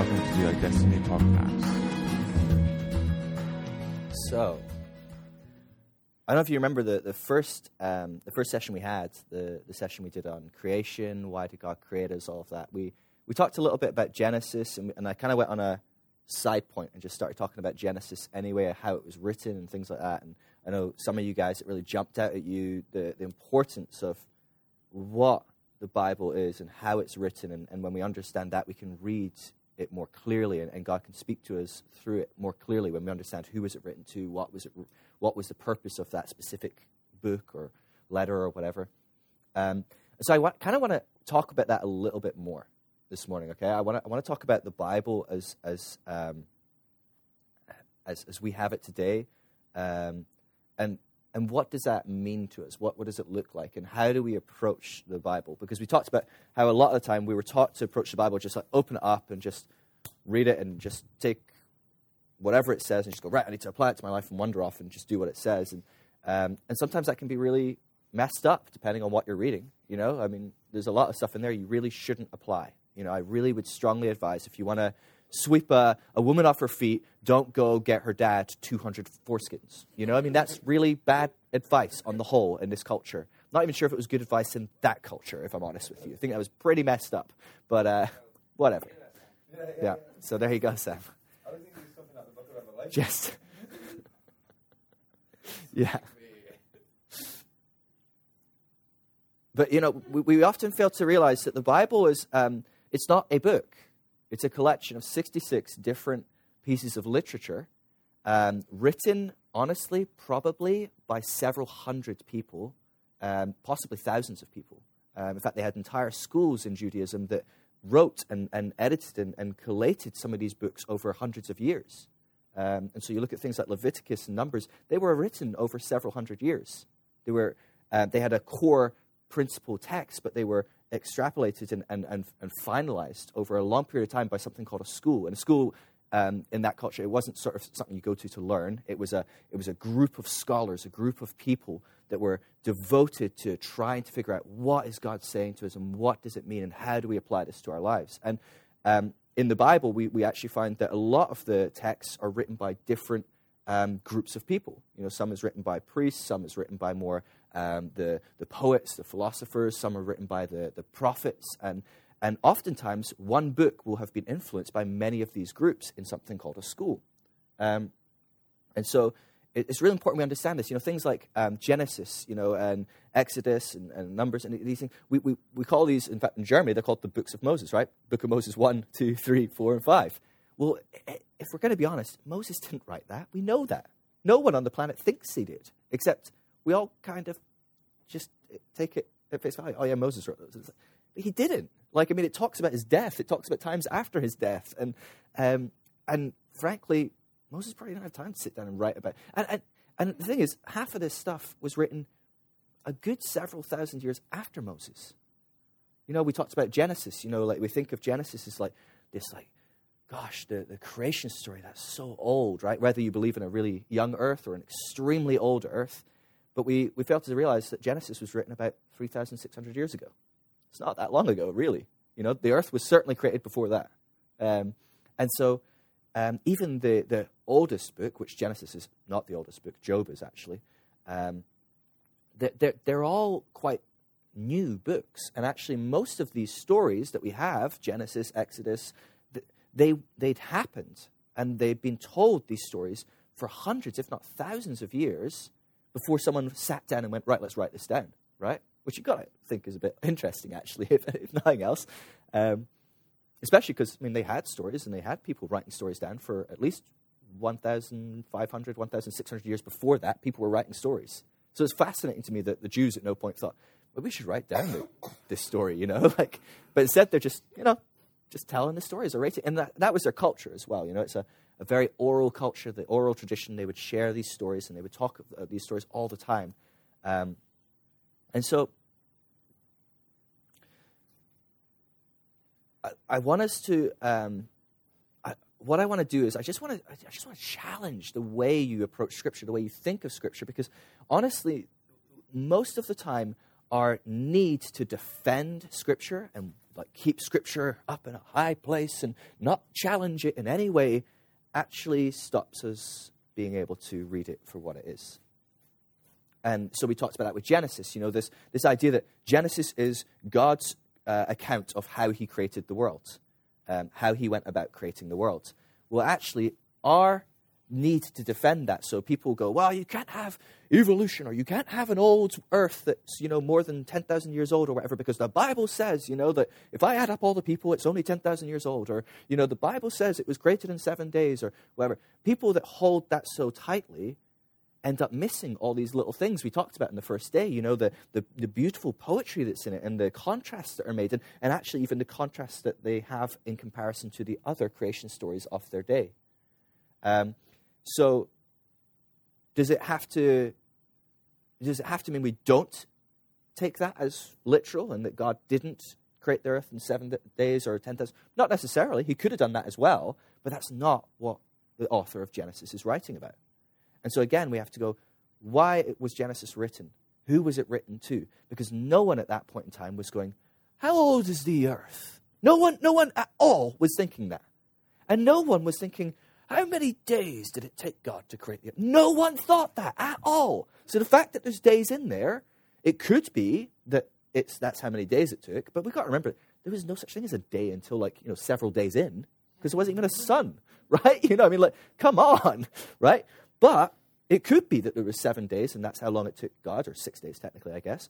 welcome to the Like Destiny podcast. So, I don't know if you remember the, the first um, the first session we had, the, the session we did on creation, why did God create us, all of that. We we talked a little bit about Genesis, and, and I kind of went on a side point and just started talking about Genesis anyway, how it was written and things like that. And I know some of you guys it really jumped out at you the, the importance of what the Bible is and how it's written, and, and when we understand that, we can read it more clearly, and, and, God can speak to us through it more clearly when we understand who was it written to, what was it, what was the purpose of that specific book or letter or whatever. Um, so I wa- kind of want to talk about that a little bit more this morning. Okay, I want to I want to talk about the Bible as as um, as as we have it today, um, and and what does that mean to us? What, what does it look like? And how do we approach the Bible? Because we talked about how a lot of the time we were taught to approach the Bible just like open it up and just read it and just take whatever it says and just go, right, I need to apply it to my life and wander off and just do what it says. And, um, and sometimes that can be really messed up depending on what you're reading. You know, I mean, there's a lot of stuff in there you really shouldn't apply. You know, I really would strongly advise if you want to sweep a, a woman off her feet, don't go get her dad 200 foreskins. You know, I mean, that's really bad advice on the whole in this culture. Not even sure if it was good advice in that culture, if I'm honest with you. I think that was pretty messed up, but uh, whatever. Yeah, so there you go, Sam. Just. yeah. But, you know, we, we, often fail to realize that the Bible is, um, it's not a book. It's a collection of 66 different pieces of literature um, written, honestly, probably by several hundred people, um, possibly thousands of people. Um, in fact, they had entire schools in Judaism that wrote and, and edited and, and, collated some of these books over hundreds of years. Um, and so you look at things like Leviticus and Numbers, they were written over several hundred years. They, were, uh, they had a core principal text, but they were extrapolated and, and, and, and, finalized over a long period of time by something called a school. And a school um, in that culture, it wasn't sort of something you go to to learn. It was, a, it was a group of scholars, a group of people that were devoted to trying to figure out what is God saying to us and what does it mean and how do we apply this to our lives. And um, in the Bible, we, we actually find that a lot of the texts are written by different um, groups of people. You know, some is written by priests, some is written by more um, the, the poets, the philosophers, some are written by the, the prophets, and, and oftentimes one book will have been influenced by many of these groups in something called a school. Um, and so it, it's really important we understand this. You know, things like um, Genesis, you know, and Exodus and, and, Numbers and these things, we, we, we call these, in fact, in Germany, they're called the books of Moses, right? Book of Moses 1, 2, 3, 4, and 5. Well, if we're going to be honest, Moses didn't write that. We know that. No one on the planet thinks he did, except we all kind of just take it at face value. Oh, yeah, Moses wrote those. But he didn't. Like, I mean, it talks about his death. It talks about times after his death. And, um, and frankly, Moses probably didn't have time to sit down and write about it. And, and, and the thing is, half of this stuff was written a good several thousand years after Moses. You know, we talked about Genesis. You know, like we think of Genesis as like this, like gosh, the, the creation story, that's so old, right? Whether you believe in a really young earth or an extremely old earth. But we, we fail to realize that Genesis was written about 3,600 years ago. It's not that long ago, really. You know, the earth was certainly created before that. Um, and so um, even the, the oldest book, which Genesis is not the oldest book, Job is actually, um, they're, they're, all quite new books. And actually, most of these stories that we have, Genesis, Exodus, they, they'd happened and they'd been told these stories for hundreds, if not thousands of years before someone sat down and went, right, let's write this down, right? Which you've got to think is a bit interesting, actually, if, if nothing else. Um, especially because, I mean, they had stories and they had people writing stories down for at least 1,500, 1,600 years before that. People were writing stories. So it's fascinating to me that the Jews at no point thought, well, we should write down this story, you know? like, but instead, they're just, you know, just telling the stories, or rating, And that, that was their culture as well. You know, it's a, a very oral culture, the oral tradition. They would share these stories and they would talk uh, these stories all the time. Um, and so I, I want us to, um, I, what I want to do is I just want to, I just want to challenge the way you approach Scripture, the way you think of Scripture, because honestly, most of the time, our need to defend Scripture and like keep Scripture up in a high place and not challenge it in any way actually stops us being able to read it for what it is. And so we talked about that with Genesis. You know, this, this idea that Genesis is God's uh, account of how he created the world, um, how he went about creating the world. Well, actually, our need to defend that. So people go, well, you can't have evolution or you can't have an old earth that's, you know, more than 10,000 years old or whatever because the Bible says, you know, that if I add up all the people, it's only 10,000 years old or, you know, the Bible says it was created in seven days or whatever. People that hold that so tightly end up missing all these little things we talked about in the first day, you know, the, the, the beautiful poetry that's in it and the contrasts that are made and, and actually even the contrasts that they have in comparison to the other creation stories of their day. Um, so, does it have to? Does it have to mean we don't take that as literal and that God didn't create the earth in seven days or ten days? Not necessarily. He could have done that as well, but that's not what the author of Genesis is writing about. And so again, we have to go: Why was Genesis written? Who was it written to? Because no one at that point in time was going, "How old is the earth?" No one, no one at all was thinking that, and no one was thinking how many days did it take God to create the earth? No one thought that at all. So the fact that there's days in there, it could be that it's that's how many days it took, but we've got to remember there was no such thing as a day until like, you know, several days in, because there wasn't even a sun, right? You know, I mean, like, come on, right? But it could be that there was seven days, and that's how long it took God, or six days technically, I guess.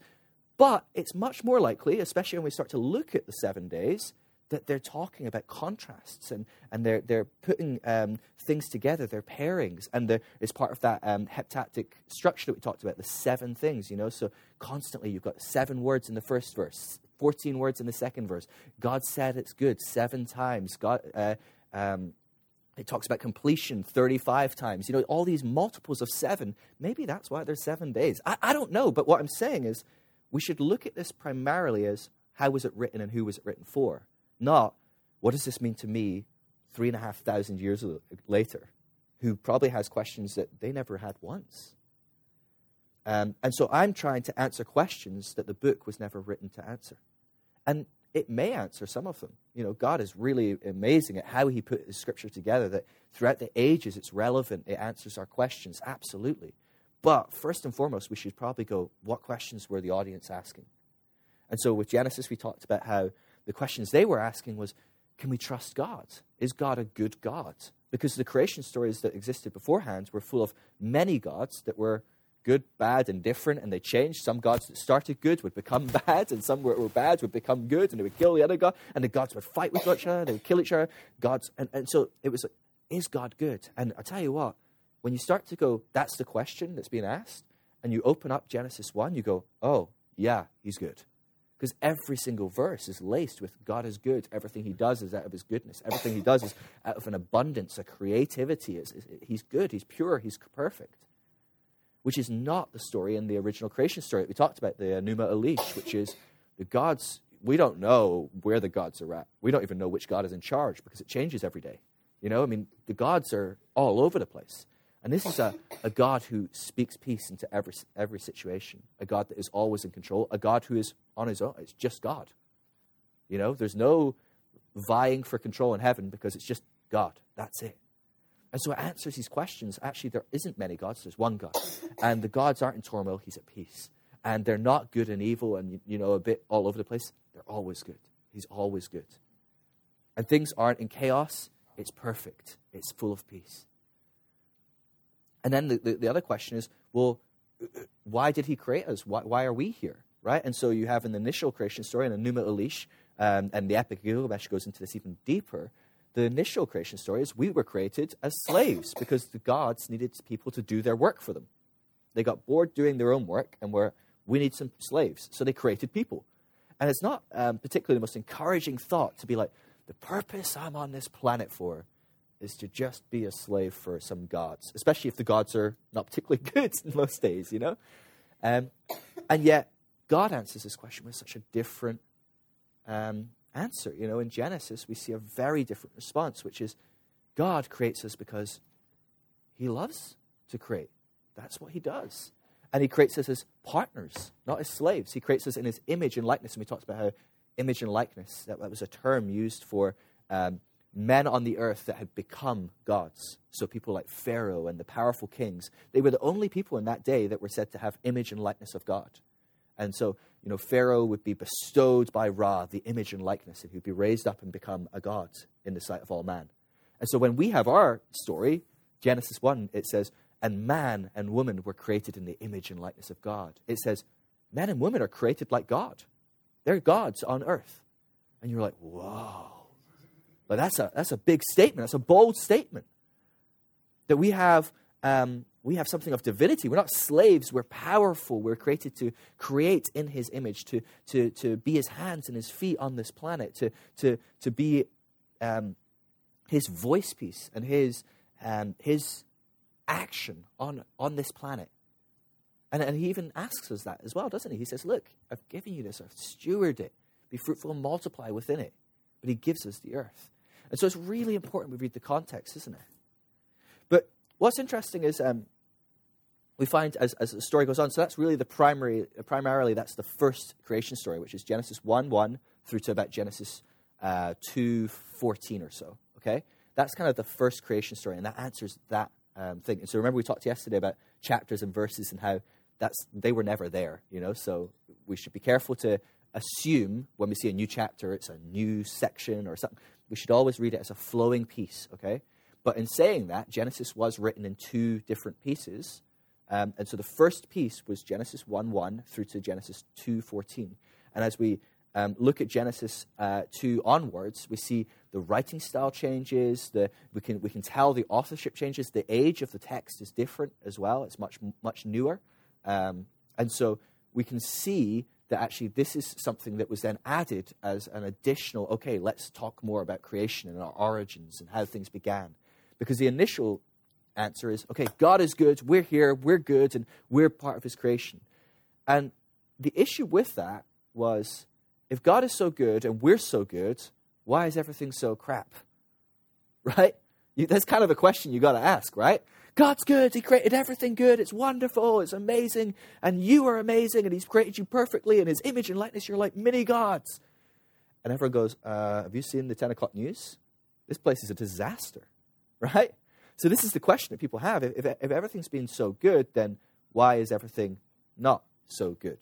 But it's much more likely, especially when we start to look at the seven days, that they're talking about contrasts and, and they're, they're putting um, things together, they're pairings, and it's part of that um, heptadic structure that we talked about, the seven things, you know. So constantly you've got seven words in the first verse, 14 words in the second verse. God said it's good seven times. God, uh, um, it talks about completion 35 times. You know, all these multiples of seven. Maybe that's why there's seven days. I, I don't know, but what I'm saying is we should look at this primarily as how was it written and who was it written for not what does this mean to me three and a half thousand years later, who probably has questions that they never had once. Um, and so I'm trying to answer questions that the book was never written to answer. And it may answer some of them. You know, God is really amazing at how He put His scripture together, that throughout the ages it's relevant, it answers our questions, absolutely. But first and foremost, we should probably go, what questions were the audience asking? And so with Genesis, we talked about how the questions they were asking was can we trust God? Is God a good God? Because the creation stories that existed beforehand were full of many gods that were good, bad, and different, and they changed. Some gods that started good would become bad, and some were, were bad would become good, and they would kill the other god, and the gods would fight with each other, they would kill each other. Gods, and, and so it was like, is God good? And I tell you what, when you start to go, that's the question that's being asked, and you open up Genesis 1, you go, oh, yeah, he's good. Because every single verse is laced with God is good. Everything he does is out of his goodness. Everything he does is out of an abundance, a creativity. Is, is, he's good, he's pure, he's perfect. Which is not the story in the original creation story. We talked about the uh, Enuma Elish, which is the gods. We don't know where the gods are at. We don't even know which God is in charge because it changes every day. You know, I mean, the gods are all over the place. And this is a, a God who speaks peace into every, every situation, a God that is always in control, a God who is on his own. It's just God. You know, there's no vying for control in heaven because it's just God. That's it. And so it answers these questions. Actually, there isn't many gods, there's one God. And the gods aren't in turmoil, he's at peace. And they're not good and evil and, you know, a bit all over the place. They're always good. He's always good. And things aren't in chaos, it's perfect, it's full of peace. And then the, the, the, other question is, well, why did he create us? Why, why, are we here? Right? And so you have an initial creation story in Enuma Elish, um, and the Epic of Gilgamesh goes into this even deeper. The initial creation story is we were created as slaves because the gods needed people to do their work for them. They got bored doing their own work and were, we need some slaves. So they created people. And it's not um, particularly the most encouraging thought to be like, the purpose I'm on this planet for is to just be a slave for some gods, especially if the gods are not particularly good most days, you know? Um, and yet, God answers this question with such a different um, answer. You know, in Genesis, we see a very different response, which is God creates us because he loves to create. That's what he does. And he creates us as partners, not as slaves. He creates us in his image and likeness. And we talked about how image and likeness. That, that was a term used for um, men on the earth that had become gods. So people like Pharaoh and the powerful kings, they were the only people in that day that were said to have image and likeness of God. And so, you know, Pharaoh would be bestowed by Ra the image and likeness, and he'd be raised up and become a god in the sight of all man. And so when we have our story, Genesis 1, it says, and man and woman were created in the image and likeness of God. It says, men and women are created like God. They're gods on earth. And you're like, whoa. But that's a, that's a big statement. That's a bold statement. That we have, um, we have something of divinity. We're not slaves. We're powerful. We're created to create in his image, to, to, to be his hands and his feet on this planet, to, to, to be um, his voice piece and his, um, his action on, on this planet. And, and he even asks us that as well, doesn't he? He says, Look, I've given you this earth, steward it, be fruitful and multiply within it. But he gives us the earth. And so it's really important we read the context, isn't it? But what's interesting is um, we find as, as the story goes on, so that's really the primary, primarily that's the first creation story, which is Genesis 1 1 through to about Genesis uh, 2 14 or so. Okay? That's kind of the first creation story, and that answers that um, thing. And so remember, we talked yesterday about chapters and verses and how that's they were never there, you know. So we should be careful to assume when we see a new chapter, it's a new section or something. We should always read it as a flowing piece, okay? But in saying that, Genesis was written in two different pieces. Um, and so the first piece was Genesis 1 1 through to Genesis 2 14. And as we um, look at Genesis uh, 2 onwards, we see the writing style changes. The, we, can, we can tell the authorship changes. The age of the text is different as well. It's much, much newer. Um, and so we can see that actually this is something that was then added as an additional, okay, let's talk more about creation and our origins and how things began. Because the initial answer is, okay, God is good, we're here, we're good, and we're part of his creation. And the issue with that was if God is so good and we're so good, why is everything so crap? Right? That's kind of a question you got to ask, right? God's good. He created everything good. It's wonderful. It's amazing. And you are amazing. And He's created you perfectly in His image and likeness. You're like mini gods. And everyone goes, uh, Have you seen the 10 o'clock news? This place is a disaster, right? So, this is the question that people have. If, if, if everything's been so good, then why is everything not so good?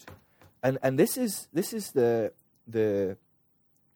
And, and this is, this is the, the,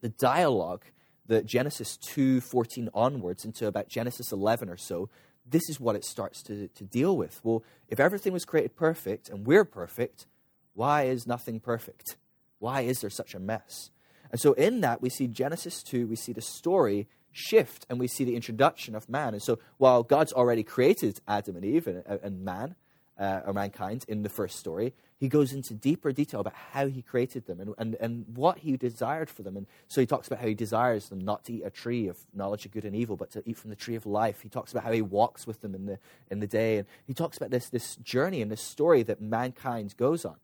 the dialogue that Genesis 2:14 onwards into about Genesis 11 or so, this is what it starts to, to deal with. Well, if everything was created perfect and we're perfect, why is nothing perfect? Why is there such a mess? And so in that we see Genesis 2, we see the story shift and we see the introduction of man. And so while God's already created Adam and Eve and, and man, uh, or mankind in the first story, he goes into deeper detail about how he created them and, and, and what he desired for them. And so he talks about how he desires them not to eat a tree of knowledge of good and evil, but to eat from the tree of life. He talks about how he walks with them in the, in the day. And he talks about this, this journey and this story that mankind goes on.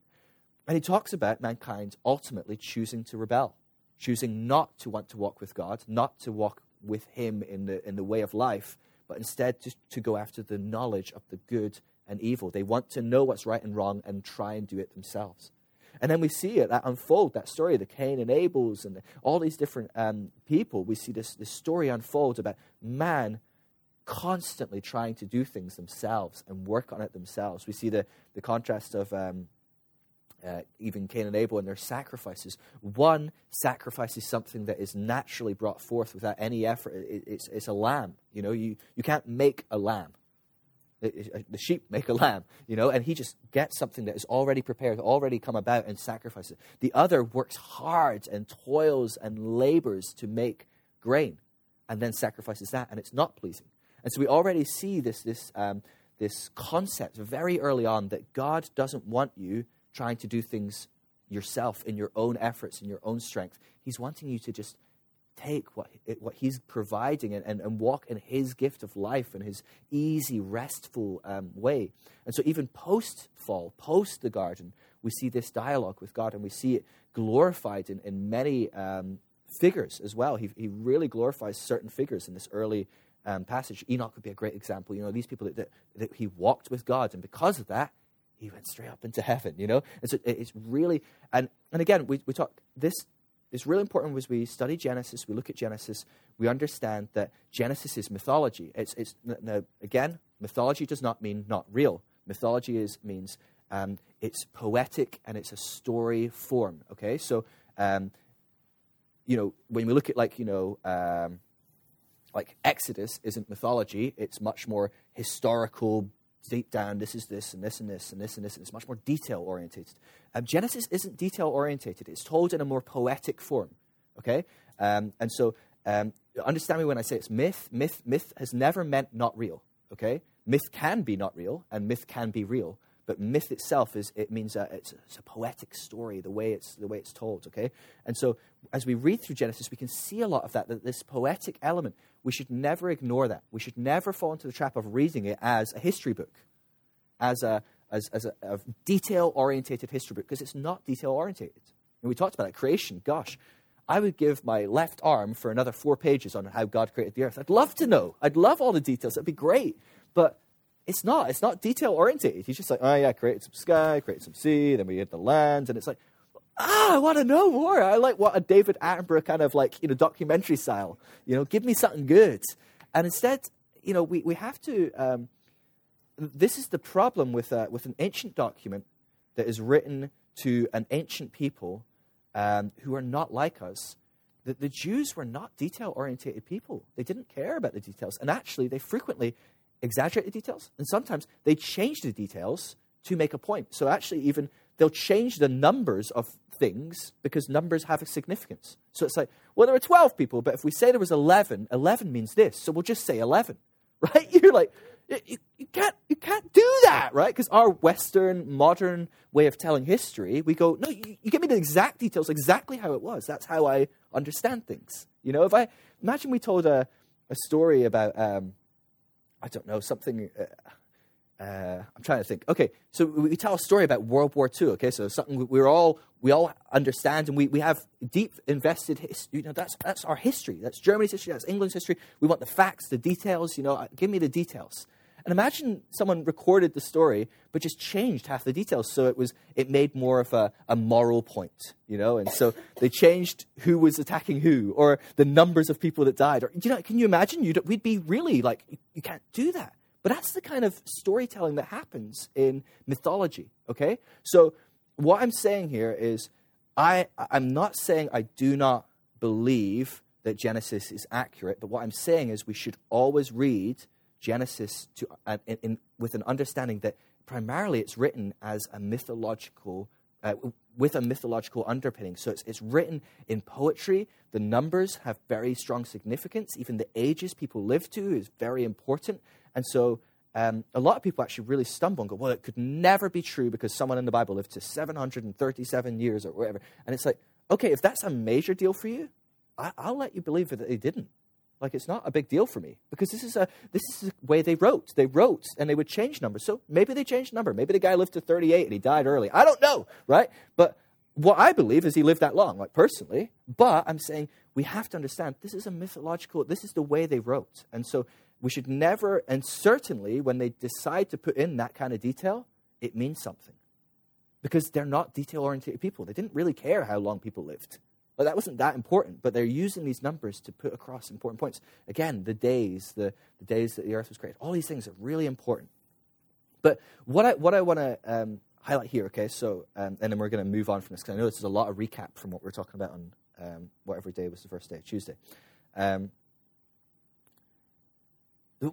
And he talks about mankind ultimately choosing to rebel, choosing not to want to walk with God, not to walk with him in the, in the way of life, but instead to, to go after the knowledge of the good and evil. They want to know what's right and wrong and try and do it themselves. And then we see it that unfold, that story, of the Cain and Abel's and all these different um, people. We see this, this story unfold about man constantly trying to do things themselves and work on it themselves. We see the, the contrast of um, uh, even Cain and Abel and their sacrifices. One sacrifices something that is naturally brought forth without any effort. It, it's, it's a lamb. You know, you, you can't make a lamb the sheep make a lamb, you know, and he just gets something that is already prepared, already come about, and sacrifices it. The other works hard and toils and labors to make grain, and then sacrifices that, and it's not pleasing. And so we already see this this um, this concept very early on that God doesn't want you trying to do things yourself in your own efforts, in your own strength. He's wanting you to just take what, what he's providing and, and, and walk in his gift of life and his easy, restful um, way. And so, even post fall, post the garden, we see this dialogue with God and we see it glorified in, in many um, figures as well. He, he really glorifies certain figures in this early um, passage. Enoch would be a great example. You know, these people that, that, that, he walked with God, and because of that, he went straight up into heaven, you know? And so it's really, and, and again, we, we talk, this it's really important as we study Genesis, we look at Genesis, we understand that Genesis is mythology. It's, it's now, again, mythology does not mean not real. Mythology is means um, it's poetic and it's a story form. Okay, so um, you know when we look at like you know um, like Exodus isn't mythology; it's much more historical, deep down. This is this and this and this and this and this. And it's much more detail orientated. Um, Genesis isn't detail orientated; it's told in a more poetic form. Okay, um, and so um, understand me when I say it's myth. Myth, myth has never meant not real. Okay, myth can be not real, and myth can be real. But myth itself is it means a, it's, it's a poetic story, the way it's the way it's told. Okay, and so as we read through Genesis, we can see a lot of that. That this poetic element, we should never ignore that. We should never fall into the trap of reading it as a history book, as a as, as a, a detail orientated history book, because it's not detail orientated. And we talked about it, creation. Gosh, I would give my left arm for another four pages on how God created the earth. I'd love to know. I'd love all the details. That'd be great. But it's not. It's not detail oriented. He's just like, oh yeah, create some sky, create some sea, then we had the land, and it's like, ah, I want to know more. I like what a David Attenborough kind of like you know documentary style. You know, give me something good. And instead, you know, we we have to. Um, this is the problem with uh, with an ancient document that is written to an ancient people um, who are not like us. The, the Jews were not detail oriented people. They didn't care about the details, and actually, they frequently exaggerate the details, and sometimes they change the details to make a point. So actually, even they'll change the numbers of things because numbers have a significance. So it's like, well, there are 12 people, but if we say there was 11, 11 means this, so we'll just say 11, right? You're like, you, you can't, you can't do that, right? Because our Western, modern way of telling history, we go, no, you, you give me the exact details, exactly how it was. That's how I understand things. You know, if I imagine we told a, a story about um, I don't know, something. Uh, uh, I'm trying to think. Okay, so we tell a story about World War II. Okay, so something we're all we all understand, and we, we have deep invested history. You know, that's that's our history. That's Germany's history. That's England's history. We want the facts, the details. You know, uh, give me the details. And imagine someone recorded the story, but just changed half the details, so it was it made more of a, a moral point, you know. And so they changed who was attacking who, or the numbers of people that died. Or you know, can you imagine? You'd, we'd be really like, you, you can't do that. But that's the kind of storytelling that happens in mythology. Okay, so what I'm saying here is, I I'm not saying I do not believe that Genesis is accurate, but what I'm saying is we should always read Genesis to, uh, in, in, with an understanding that primarily it's written as a mythological, uh, with a mythological underpinning. So it's, it's written in poetry. The numbers have very strong significance. Even the ages people live to is very important. And so um, a lot of people actually really stumble and go, well, it could never be true because someone in the Bible lived to 737 years or whatever. And it's like, okay, if that's a major deal for you, I, will let you believe that they didn't. Like it's not a big deal for me because this is a this is the way they wrote. They wrote and they would change numbers. So maybe they changed number. Maybe the guy lived to 38 and he died early. I don't know, right? But what I believe is he lived that long, like personally. But I'm saying we have to understand this is a mythological. This is the way they wrote, and so we should never and certainly when they decide to put in that kind of detail, it means something because they're not detail oriented people. They didn't really care how long people lived. But that wasn't that important, but they're using these numbers to put across important points. Again, the days, the, the days that the earth was created, all these things are really important. But what I, what I want to um, highlight here, okay, so, um, and then we're going to move on from this, because I know this is a lot of recap from what we are talking about on um, whatever day was the first day, Tuesday. Um,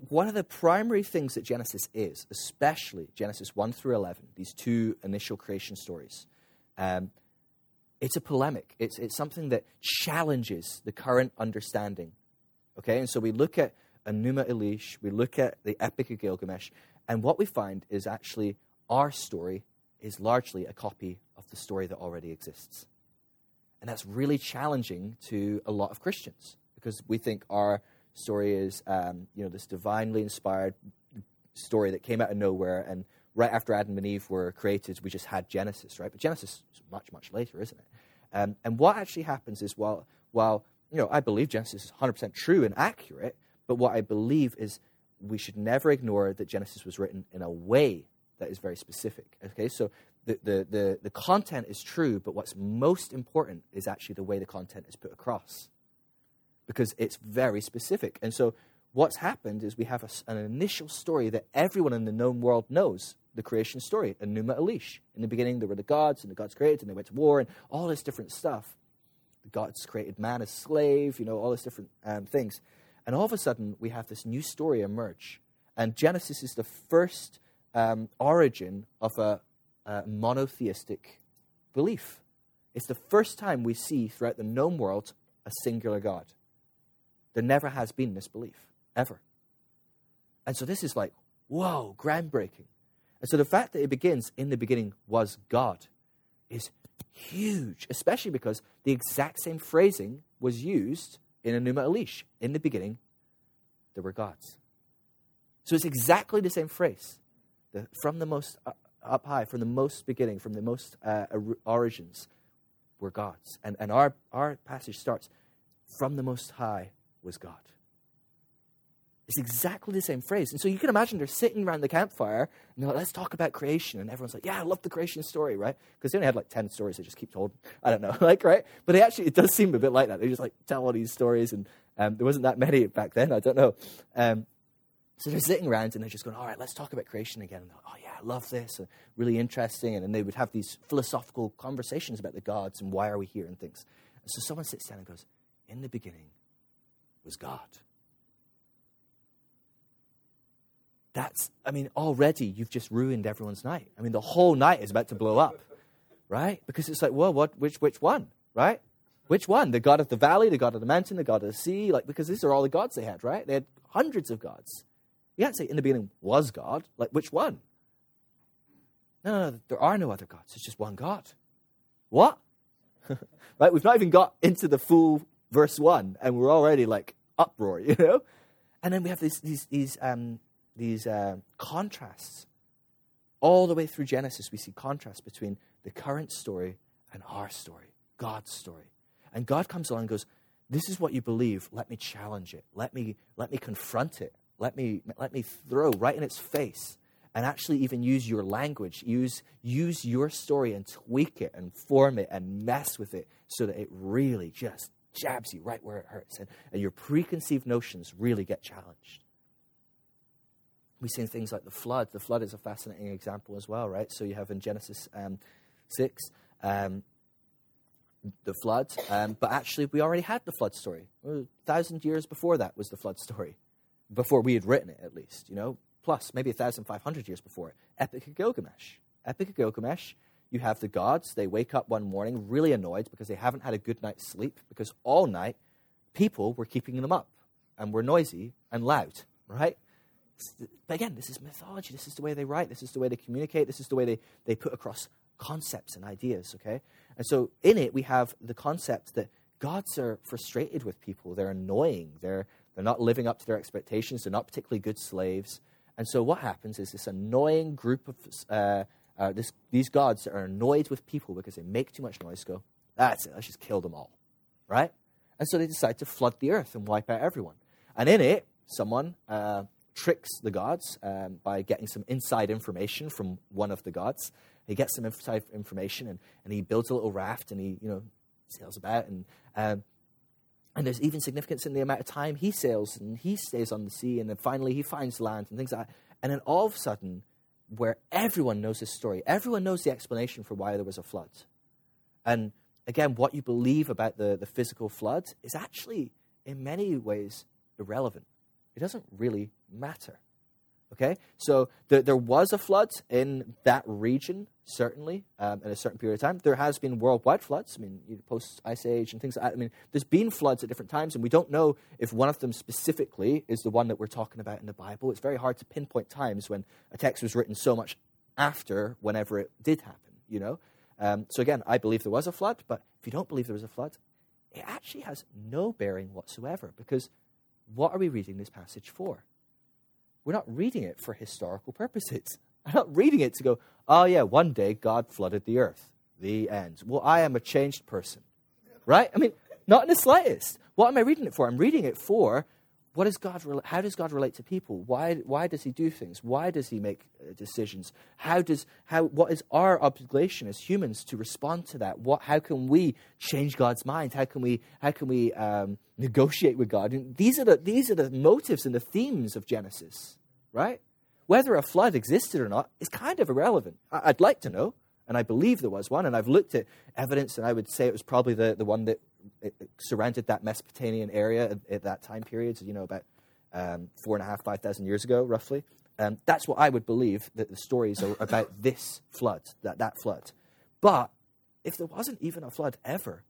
one of the primary things that Genesis is, especially Genesis 1 through 11, these two initial creation stories, um, it's a polemic. It's, it's something that challenges the current understanding. Okay, and so we look at Enuma Elish, we look at the Epic of Gilgamesh, and what we find is actually our story is largely a copy of the story that already exists. And that's really challenging to a lot of Christians because we think our story is, um, you know, this divinely inspired story that came out of nowhere and right after Adam and Eve were created, we just had Genesis, right? But Genesis is much, much later, isn't it? Um, and what actually happens is while, while, you know, I believe Genesis is 100% true and accurate, but what I believe is we should never ignore that Genesis was written in a way that is very specific. Okay, so the, the, the, the content is true, but what's most important is actually the way the content is put across because it's very specific. And so, what's happened is we have a, an initial story that everyone in the known world knows the creation story, Enuma Elish. In the beginning, there were the gods, and the gods created, and they went to war, and all this different stuff. The gods created man as slave, you know, all these different um, things. And all of a sudden, we have this new story emerge. And Genesis is the first um, origin of a, a monotheistic belief. It's the first time we see throughout the known world a singular God. There never has been this belief, ever. And so this is like, whoa, groundbreaking. And so the fact that it begins, in the beginning was God, is huge, especially because the exact same phrasing was used in Enuma Elish. In the beginning, there were gods. So it's exactly the same phrase. The, from the most uh, up high, from the most beginning, from the most uh, origins, were gods. And, and our, our passage starts from the most high was God. It's exactly the same phrase. And so you can imagine they're sitting around the campfire and they're like, let's talk about creation. And everyone's like, yeah, I love the creation story, right? Because they only had like 10 stories they just keep told. I don't know, like, right? But it actually, it does seem a bit like that. They just like tell all these stories and um, there wasn't that many back then. I don't know. Um, so they're sitting around and they're just going, all right, let's talk about creation again. And oh, yeah, I love this. Uh, really interesting. And then they would have these philosophical conversations about the gods and why are we here and things. And so someone sits down and goes, in the beginning was God. That's, I mean, already you've just ruined everyone's night. I mean, the whole night is about to blow up, right? Because it's like, well, what, which, which one, right? Which one? The God of the valley, the God of the mountain, the God of the sea? Like, because these are all the gods they had, right? They had hundreds of gods. You can't say in the beginning was God. Like, which one? No, no, no, there are no other gods. It's just one God. What? right? We've not even got into the full verse one, and we're already like uproar, you know? And then we have these, these, these um, these uh, contrasts. All the way through Genesis, we see contrast between the current story and our story, God's story. And God comes along and goes, This is what you believe. Let me challenge it. Let me, let me confront it. Let me, let me throw right in its face and actually even use your language. Use, use your story and tweak it and form it and mess with it so that it really just jabs you right where it hurts. And, and your preconceived notions really get challenged we see things like the flood. The flood is a fascinating example as well, right? So you have in Genesis um, 6 um, the flood, um, but actually we already had the flood story. A thousand years before that was the flood story, before we had written it at least, you know, plus maybe 1,500 years before it. Epic of Gilgamesh. Epic of Gilgamesh, you have the gods, they wake up one morning really annoyed because they haven't had a good night's sleep because all night people were keeping them up and were noisy and loud, right? But again, this is mythology. This is the way they write. This is the way they communicate. This is the way they, they put across concepts and ideas, okay? And so in it, we have the concept that gods are frustrated with people. They're annoying. They're, they're not living up to their expectations. They're not particularly good slaves. And so what happens is this annoying group of uh, uh, this, these gods that are annoyed with people because they make too much noise go, that's it, let's just kill them all, right? And so they decide to flood the earth and wipe out everyone. And in it, someone, uh, tricks the gods um, by getting some inside information from one of the gods. He gets some inside information and, and he builds a little raft and he, you know, sails about. And, um, and there's even significance in the amount of time he sails and he stays on the sea. And then finally he finds land and things like that. And then all of a sudden, where everyone knows this story, everyone knows the explanation for why there was a flood. And again, what you believe about the, the physical flood is actually, in many ways, irrelevant. It doesn't really matter. Okay? So there, there was a flood in that region, certainly, um, in a certain period of time. There has been worldwide floods. I mean, post Ice Age and things like that. I mean, there's been floods at different times, and we don't know if one of them specifically is the one that we're talking about in the Bible. It's very hard to pinpoint times when a text was written so much after whenever it did happen, you know? Um, so again, I believe there was a flood, but if you don't believe there was a flood, it actually has no bearing whatsoever because what are we reading this passage for? We're not reading it for historical purposes. I'm not reading it to go, oh, yeah, one day God flooded the earth. The end. Well, I am a changed person. Right? I mean, not in the slightest. What am I reading it for? I'm reading it for what is God, how does God relate to people? Why, why does he do things? Why does he make uh, decisions? How does, how, what is our obligation as humans to respond to that? What, how can we change God's mind? How can we, how can we um, negotiate with God? And these, are the, these are the motives and the themes of Genesis, right? Whether a flood existed or not is kind of irrelevant. I, I'd like to know, and I believe there was one, and I've looked at evidence, and I would say it was probably the, the one that surrounded that Mesopotamian area at, at, that time period, so, you know, about um, four and a half, five thousand years ago, roughly. Um, that's what I would believe that the stories are about this flood, that, that flood. But if there wasn't even a flood ever,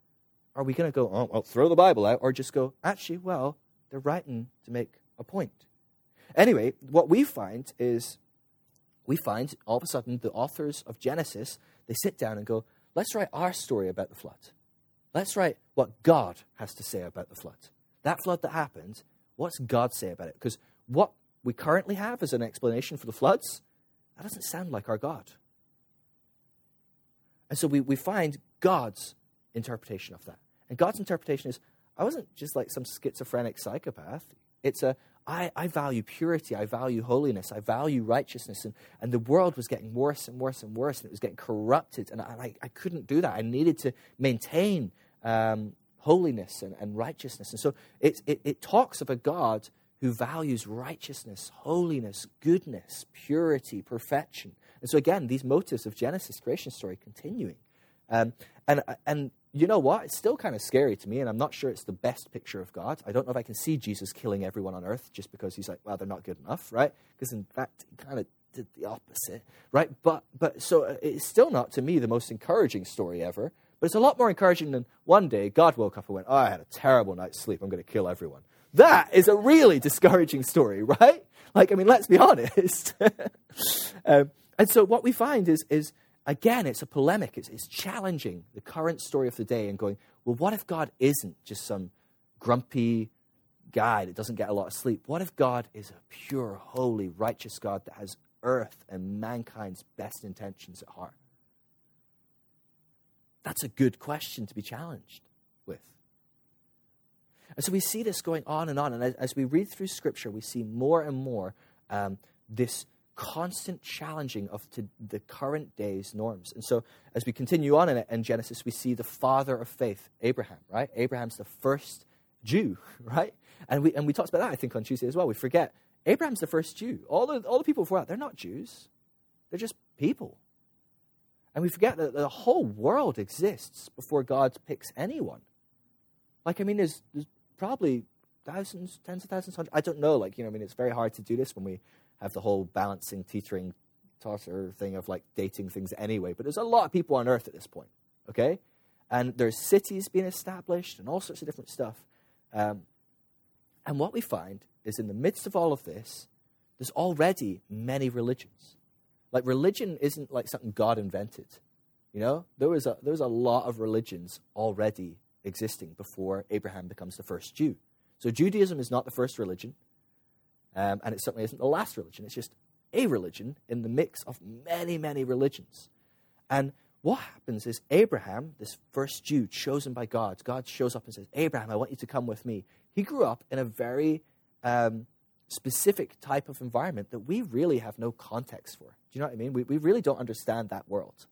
are we going to go, oh, well, throw the Bible out, or just go, actually, well, they're writing to make a point? Anyway, what we find is we find all of a sudden the authors of Genesis, they sit down and go, let's write our story about the flood. Let's write what God has to say about the flood. That flood that happened, what's God say about it? Because what we currently have as an explanation for the floods, that doesn't sound like our God. And so we, we find God's interpretation of that. And God's interpretation is I wasn't just like some schizophrenic psychopath. It's a I, I value purity, I value holiness, I value righteousness. And, and the world was getting worse and worse and worse, and it was getting corrupted. And I, I couldn't do that. I needed to maintain um, holiness and, and, righteousness. And so it, it, it talks of a God who values righteousness, holiness, goodness, purity, perfection. And so, again, these motives of Genesis creation story continuing. Um, and, and you know what? It's still kind of scary to me, and I'm not sure it's the best picture of God. I don't know if I can see Jesus killing everyone on earth just because he's like, well, they're not good enough, right? Because in fact, he kind of did the opposite, right? But, but so uh, it's still not, to me, the most encouraging story ever. But it's a lot more encouraging than one day God woke up and went, Oh, I had a terrible night's sleep. I'm going to kill everyone. That is a really discouraging story, right? Like, I mean, let's be honest. um, and so what we find is, is again, it's a polemic. It's, it's challenging the current story of the day and going, well, what if God isn't just some grumpy guy that doesn't get a lot of sleep? What if God is a pure, holy, righteous God that has earth and mankind's best intentions at heart? That's a good question to be challenged with. And so we see this going on and on. And as, we read through Scripture, we see more and more um, this constant challenging of the current day's norms. And so as we continue on in, in Genesis, we see the father of faith, Abraham, right? Abraham's the first Jew, right? And we, and we talked about that, I think, on Tuesday as well. We forget Abraham's the first Jew. All the, all the people before that, they're not Jews, they're just people. And we forget that the whole world exists before God picks anyone. Like, I mean, there's, there's probably thousands, tens of thousands, hundreds. I don't know. Like, you know, I mean, it's very hard to do this when we have the whole balancing, teetering, tosser thing of like dating things anyway. But there's a lot of people on earth at this point, okay? And there's cities being established and all sorts of different stuff. Um, and what we find is in the midst of all of this, there's already many religions. Like religion isn't like something God invented. You know, there was a there was a lot of religions already existing before Abraham becomes the first Jew. So Judaism is not the first religion, um, and it certainly isn't the last religion. It's just a religion in the mix of many, many religions. And what happens is Abraham, this first Jew chosen by God, God shows up and says, Abraham, I want you to come with me. He grew up in a very um, specific type of environment that we really have no context for. You know what I mean? We, we really don't understand that world.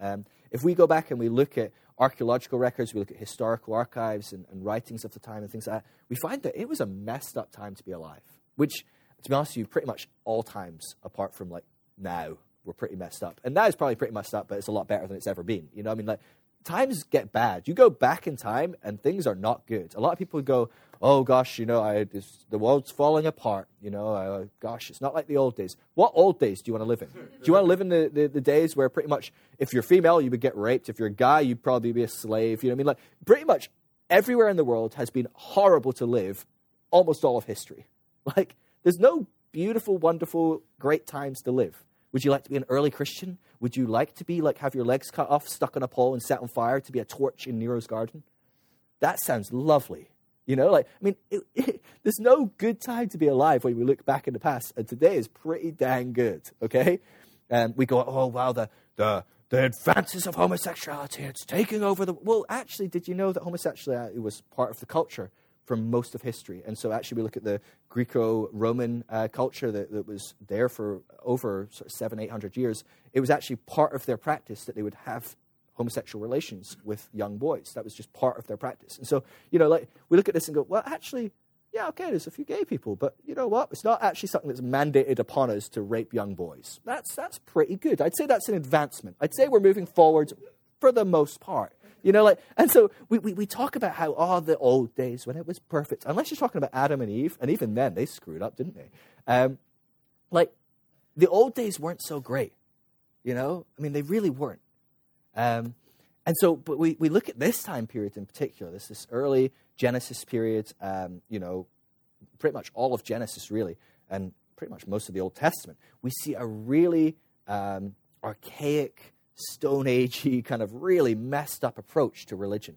Um, if we go back and we look at archaeological records, we look at historical archives and, and, writings of the time and things like that, we find that it was a messed up time to be alive. Which, to be honest with you, pretty much all times apart from like now, were pretty messed up. And now is probably pretty messed up, but it's a lot better than it's ever been. You know, I mean, like times get bad. You go back in time and things are not good. A lot of people go, oh gosh, you know, I, this, the world's falling apart. You know, uh, gosh, it's not like the old days. What old days do you want to live in? Do you want to live in the, the, the, days where pretty much if you're female, you would get raped. If you're a guy, you'd probably be a slave. You know what I mean? Like pretty much everywhere in the world has been horrible to live almost all of history. Like there's no beautiful, wonderful, great times to live. Would you like to be an early Christian? Would you like to be like have your legs cut off, stuck on a pole, and set on fire to be a torch in Nero's garden? That sounds lovely. You know, like, I mean, it, it, there's no good time to be alive when we look back in the past, and today is pretty dang good, okay? And we go, oh, wow, the, the, the advances of homosexuality, it's taking over the. Well, actually, did you know that homosexuality was part of the culture from most of history. And so, actually, we look at the Greco Roman uh, culture that, that, was there for over sort of seven, eight hundred years. It was actually part of their practice that they would have homosexual relations with young boys. That was just part of their practice. And so, you know, like we look at this and go, well, actually, yeah, okay, there's a few gay people, but you know what? It's not actually something that's mandated upon us to rape young boys. That's, that's pretty good. I'd say that's an advancement. I'd say we're moving forward for the most part. You know, like, and so we, we, we talk about how, oh, the old days when it was perfect, unless you're talking about Adam and Eve, and even then they screwed up, didn't they? Um, like, the old days weren't so great, you know? I mean, they really weren't. Um, and so, but we, we look at this time period in particular, this, this early Genesis period, um, you know, pretty much all of Genesis, really, and pretty much most of the Old Testament. We see a really um, archaic, Stone Agey, kind of really messed up approach to religion.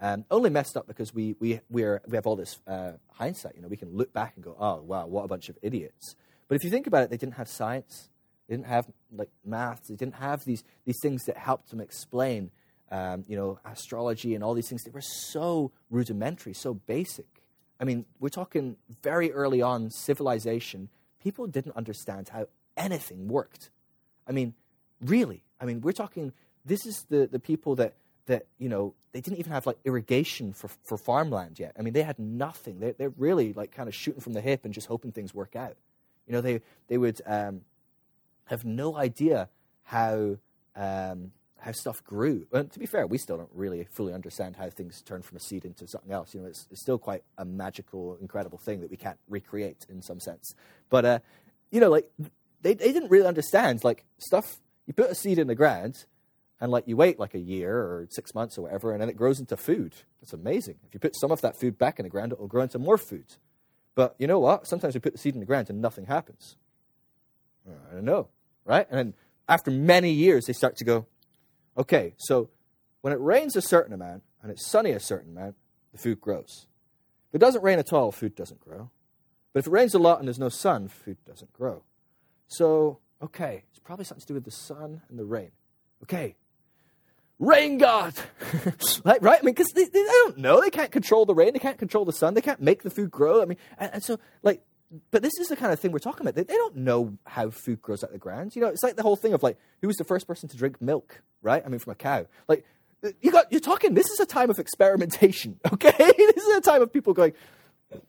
Um, only messed up because we, we, we're, we have all this uh, hindsight. You know, we can look back and go, oh, wow, what a bunch of idiots. But if you think about it, they didn't have science. They didn't have like math. They didn't have these, these things that helped them explain um, you know, astrology and all these things, they were so rudimentary, so basic. I mean, we're talking very early on civilization. People didn't understand how anything worked. I mean, really. I mean, we're talking, this is the, the people that, that, you know, they didn't even have like irrigation for, for farmland yet. I mean, they had nothing. They, they're really like kind of shooting from the hip and just hoping things work out. You know, they, they would um, have no idea how, um, how stuff grew. And to be fair, we still don't really fully understand how things turn from a seed into something else. You know, it's, it's still quite a magical, incredible thing that we can't recreate in some sense. But, uh, you know, like, they, they didn't really understand, like, stuff, you put a seed in the ground, and, like, you wait, like, a year or six months or whatever, and then it grows into food. It's amazing. If you put some of that food back in the ground, it will grow into more food. But you know what? Sometimes we put the seed in the ground and nothing happens. I don't know, right? And then after many years, they start to go, Okay, so when it rains a certain amount and it's sunny a certain amount, the food grows. If it doesn't rain at all, food doesn't grow. But if it rains a lot and there's no sun, food doesn't grow. So, okay, it's probably something to do with the sun and the rain. Okay, rain god, right? Right? I mean, because they, they, don't know. They can't control the rain. They can't control the sun. They can't make the food grow. I mean, and, and so, like, but this is the kind of thing we're talking about. They, they, don't know how food grows out of the ground. You know, it's like the whole thing of like, who was the first person to drink milk, right? I mean, from a cow. Like, you got, you're talking, this is a time of experimentation, okay? this is a time of people going,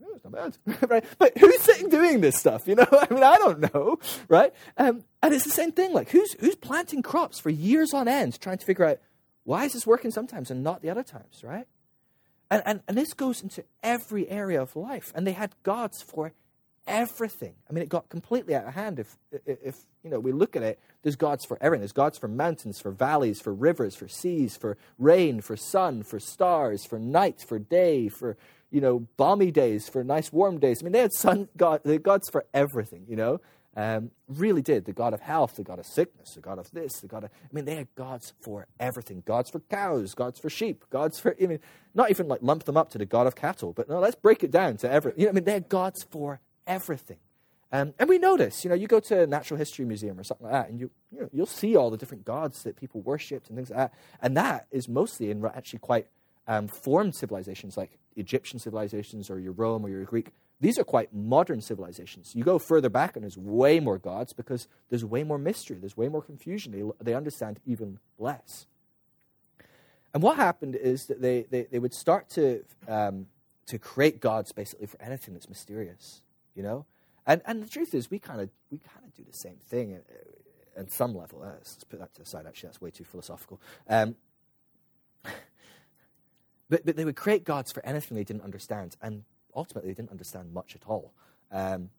not bad, right? But who's sitting doing this stuff, you know? I mean, I don't know, right? Um, and it's the same thing, like, who's, who's planting crops for years on end trying to figure out, why is this working sometimes and not the other times, right? And, and, and this goes into every area of life. And they had gods for everything. I mean, it got completely out of hand. If, if you know, we look at it, there's gods for everything. There's gods for mountains, for valleys, for rivers, for seas, for rain, for sun, for stars, for night, for day, for, you know, balmy days, for nice warm days. I mean, they had sun, god, they gods for everything, you know. Um, really did. The God of health, the God of sickness, the God of this, the God of. I mean, they had gods for everything. Gods for cows, gods for sheep, gods for. I mean, not even like lump them up to the God of cattle, but no, let's break it down to every. You know, I mean, they had gods for everything. Um, and we notice, you know, you go to a natural history museum or something like that, and you, you know, you'll see all the different gods that people worshipped and things like that. And that is mostly in actually quite um, formed civilizations like Egyptian civilizations or your Rome or your Greek these are quite modern civilizations. You go further back, and there's way more gods because there's way more mystery, there's way more confusion. They, they understand even less. And what happened is that they, they, they would start to, um, to create gods basically for anything that's mysterious, you know? And, and the truth is, we kind of we kind of do the same thing at, some level. Uh, let's put that to the side, actually, that's way too philosophical. Um, but, but they would create gods for anything they didn't understand. And ultimately they didn't understand much at all. Um,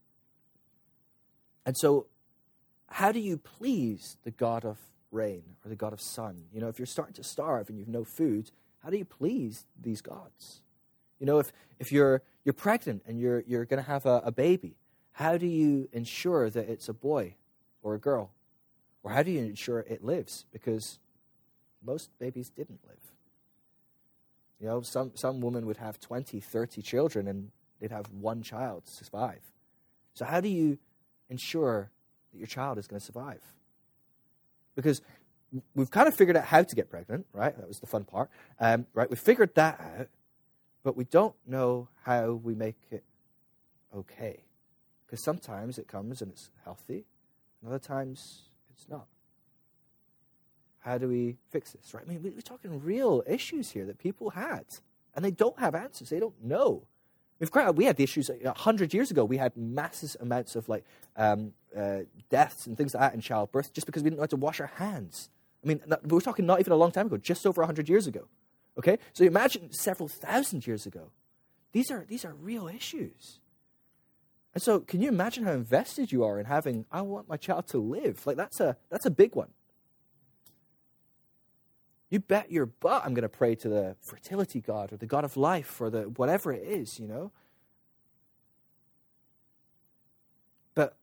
and so, how do you please the God of rain or the God of sun? You know, if you're starting to starve and you've no food, how do you please these gods? You know, if, if you're, you're pregnant and you're, you're going to have a, a baby, how do you ensure that it's a boy or a girl? Or how do you ensure it lives? Because most babies didn't live. You know, some, some women would have 20, 30 children and they'd have one child to survive. So, how do you ensure that your child is going to survive? Because we've kind of figured out how to get pregnant, right? That was the fun part, um, right? We figured that out. but we don't know how we make it okay. Because sometimes it comes and it's healthy, and other times it's not. How do we fix this, right? I mean, we're talking real issues here that people had, and they don't have answers. They don't know. We've got, we had the issues a hundred years ago. We had massive amounts of like um, uh, deaths and things like that in childbirth just because we didn't know how to wash our hands. I mean, we're talking not even a long time ago, just over hundred years ago. Okay, so imagine several thousand years ago. These are these are real issues. And so, can you imagine how invested you are in having? I want my child to live. Like that's a that's a big one. You bet your butt I'm going to pray to the fertility God or the God of life or the whatever it is, you know. But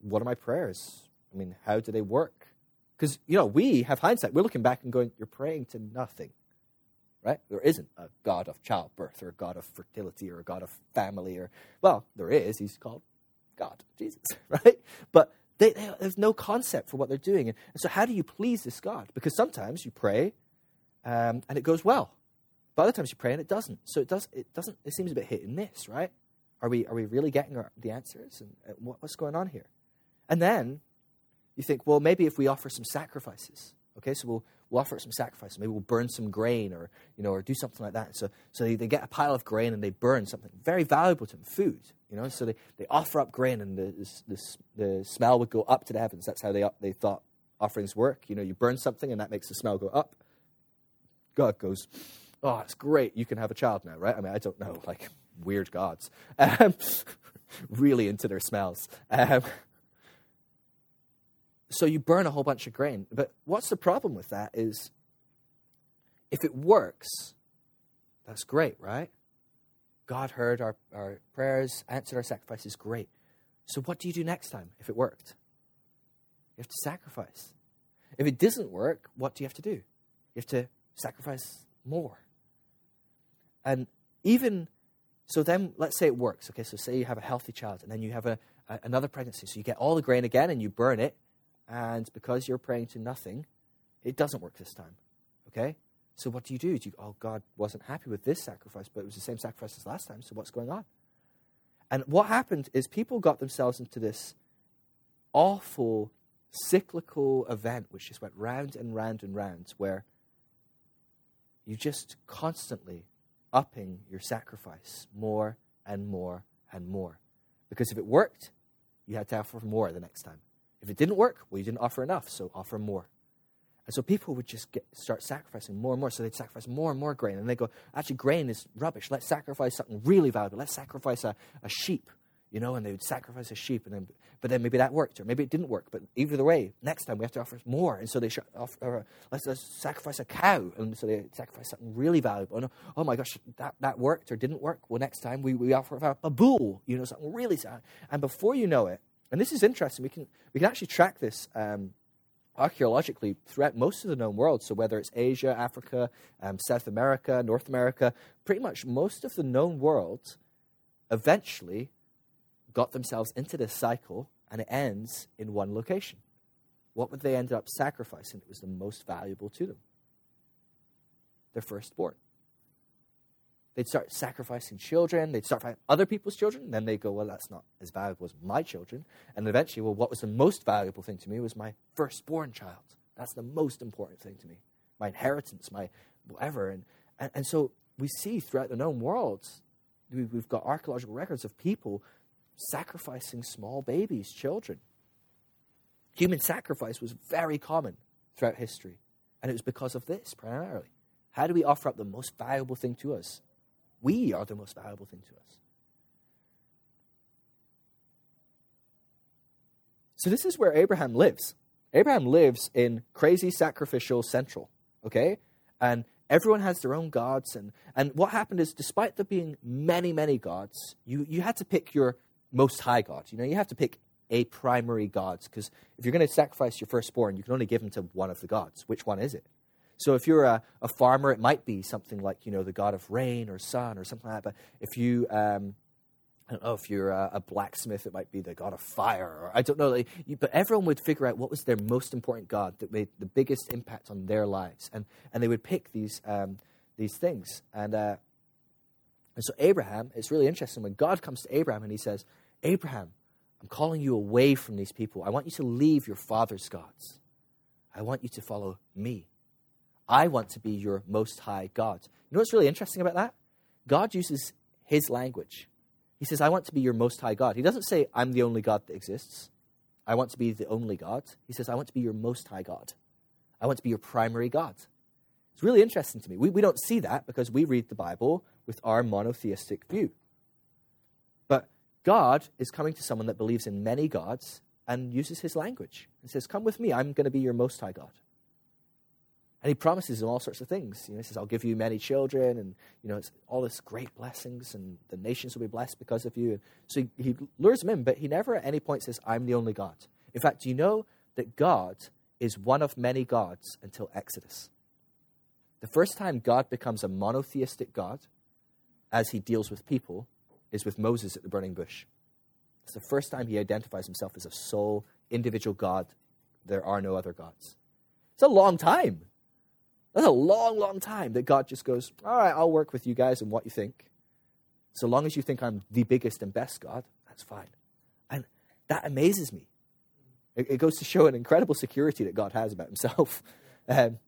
what are my prayers? I mean, how do they work? Because, you know, we have hindsight. We're looking back and going, you're praying to nothing, right? There isn't a God of childbirth or a God of fertility or a God of family or, well, there is. He's called God, Jesus, right? But they, they, there's no concept for what they're doing. And, so, how do you please this God? Because sometimes you pray um, and it goes well, but other times you pray and it doesn't. So it does. It doesn't. It seems a bit hit and miss, right? Are we are we really getting our, the answers? And what, what's going on here? And then you think, well, maybe if we offer some sacrifices, okay, so we'll we'll offer some sacrifices. Maybe we'll burn some grain, or you know, or do something like that. So so they, they get a pile of grain and they burn something very valuable to them, food. You know, so they, they offer up grain and the, the, the smell would go up to the heavens. That's how they, they thought offerings work. You know, you burn something and that makes the smell go up. God goes, oh, it's great. You can have a child now, right? I mean, I don't know, like weird gods. Um, really into their smells. Um, so you burn a whole bunch of grain. But what's the problem with that is if it works, that's great, right? God heard our, our prayers, answered our sacrifices, great. So, what do you do next time if it worked? You have to sacrifice. If it doesn't work, what do you have to do? You have to sacrifice more. And even so, then let's say it works. Okay, so say you have a healthy child and then you have a, a, another pregnancy. So you get all the grain again and you burn it. And because you're praying to nothing, it doesn't work this time. Okay? So what do you do? do you, oh, God wasn't happy with this sacrifice, but it was the same sacrifice as last time, so what's going on? And what happened is people got themselves into this awful cyclical event which just went round and round and round, where you just constantly upping your sacrifice more and more and more. Because if it worked, you had to offer more the next time. If it didn't work, well, you didn't offer enough, so offer more. And so people would just get, start sacrificing more and more. So they'd sacrifice more and more grain. And they go, actually, grain is rubbish. Let's sacrifice something really valuable. Let's sacrifice a, a sheep, you know, and they would sacrifice a sheep. And then, but then maybe that worked, or maybe it didn't work. But either way, next time we have to offer more. And so they offer, let's, let's, sacrifice a cow. And so they sacrifice something really valuable. And oh my gosh, that, that worked or didn't work. Well, next time we, we offer a bull, you know, something really sad. And before you know it, and this is interesting, we can, we can actually track this. Um, archaeologically throughout most of the known world. So, whether it's Asia, Africa, um, South America, North America, pretty much most of the known world eventually got themselves into this cycle and it ends in one location. What would they end up sacrificing that was the most valuable to them? Their firstborn. They'd start sacrificing children. They'd start other people's children. Then they'd go, well, that's not as valuable as my children. And eventually, well, what was the most valuable thing to me was my firstborn child. That's the most important thing to me. My inheritance, my whatever. And, and, and so we see throughout the known world, we've got archaeological records of people sacrificing small babies, children. Human sacrifice was very common throughout history. And it was because of this primarily. How do we offer up the most valuable thing to us? We are the most valuable thing to us. So, this is where Abraham lives. Abraham lives in crazy sacrificial central, okay? And everyone has their own gods. And, and what happened is, despite there being many, many gods, you, you had to pick your most high god. You know, you have to pick a primary god because if you're going to sacrifice your firstborn, you can only give him to one of the gods. Which one is it? So if you're a, a, farmer, it might be something like, you know, the god of rain or sun or something like that. But if you, um, I don't know, if you're a, a, blacksmith, it might be the god of fire. Or I don't know. Like, you, but everyone would figure out what was their most important god that made the biggest impact on their lives. And, and they would pick these, um, these things. And uh, And so, Abraham, it's really interesting when God comes to Abraham and he says, Abraham, I'm calling you away from these people. I want you to leave your father's gods. I want you to follow me. I want to be your most high God. You know what's really interesting about that? God uses his language. He says, I want to be your most high God. He doesn't say, I'm the only God that exists. I want to be the only God. He says, I want to be your most high God. I want to be your primary God. It's really interesting to me. We, we don't see that because we read the Bible with our monotheistic view. But God is coming to someone that believes in many gods and uses his language and says, Come with me, I'm going to be your most high God. And he promises him all sorts of things. You know, he says, I'll give you many children, and you know, it's all this great blessings, and the nations will be blessed because of you. So he, he lures him in, but he never at any point says, I'm the only God. In fact, do you know that God is one of many gods until Exodus? The first time God becomes a monotheistic God as he deals with people is with Moses at the burning bush. It's the first time he identifies himself as a sole, individual God. There are no other gods. It's a long time. That's a long, long time that God just goes, All right, I'll work with you guys and what you think. So long as you think I'm the biggest and best God, that's fine. And that amazes me. It, it goes to show an incredible security that God has about himself. Um,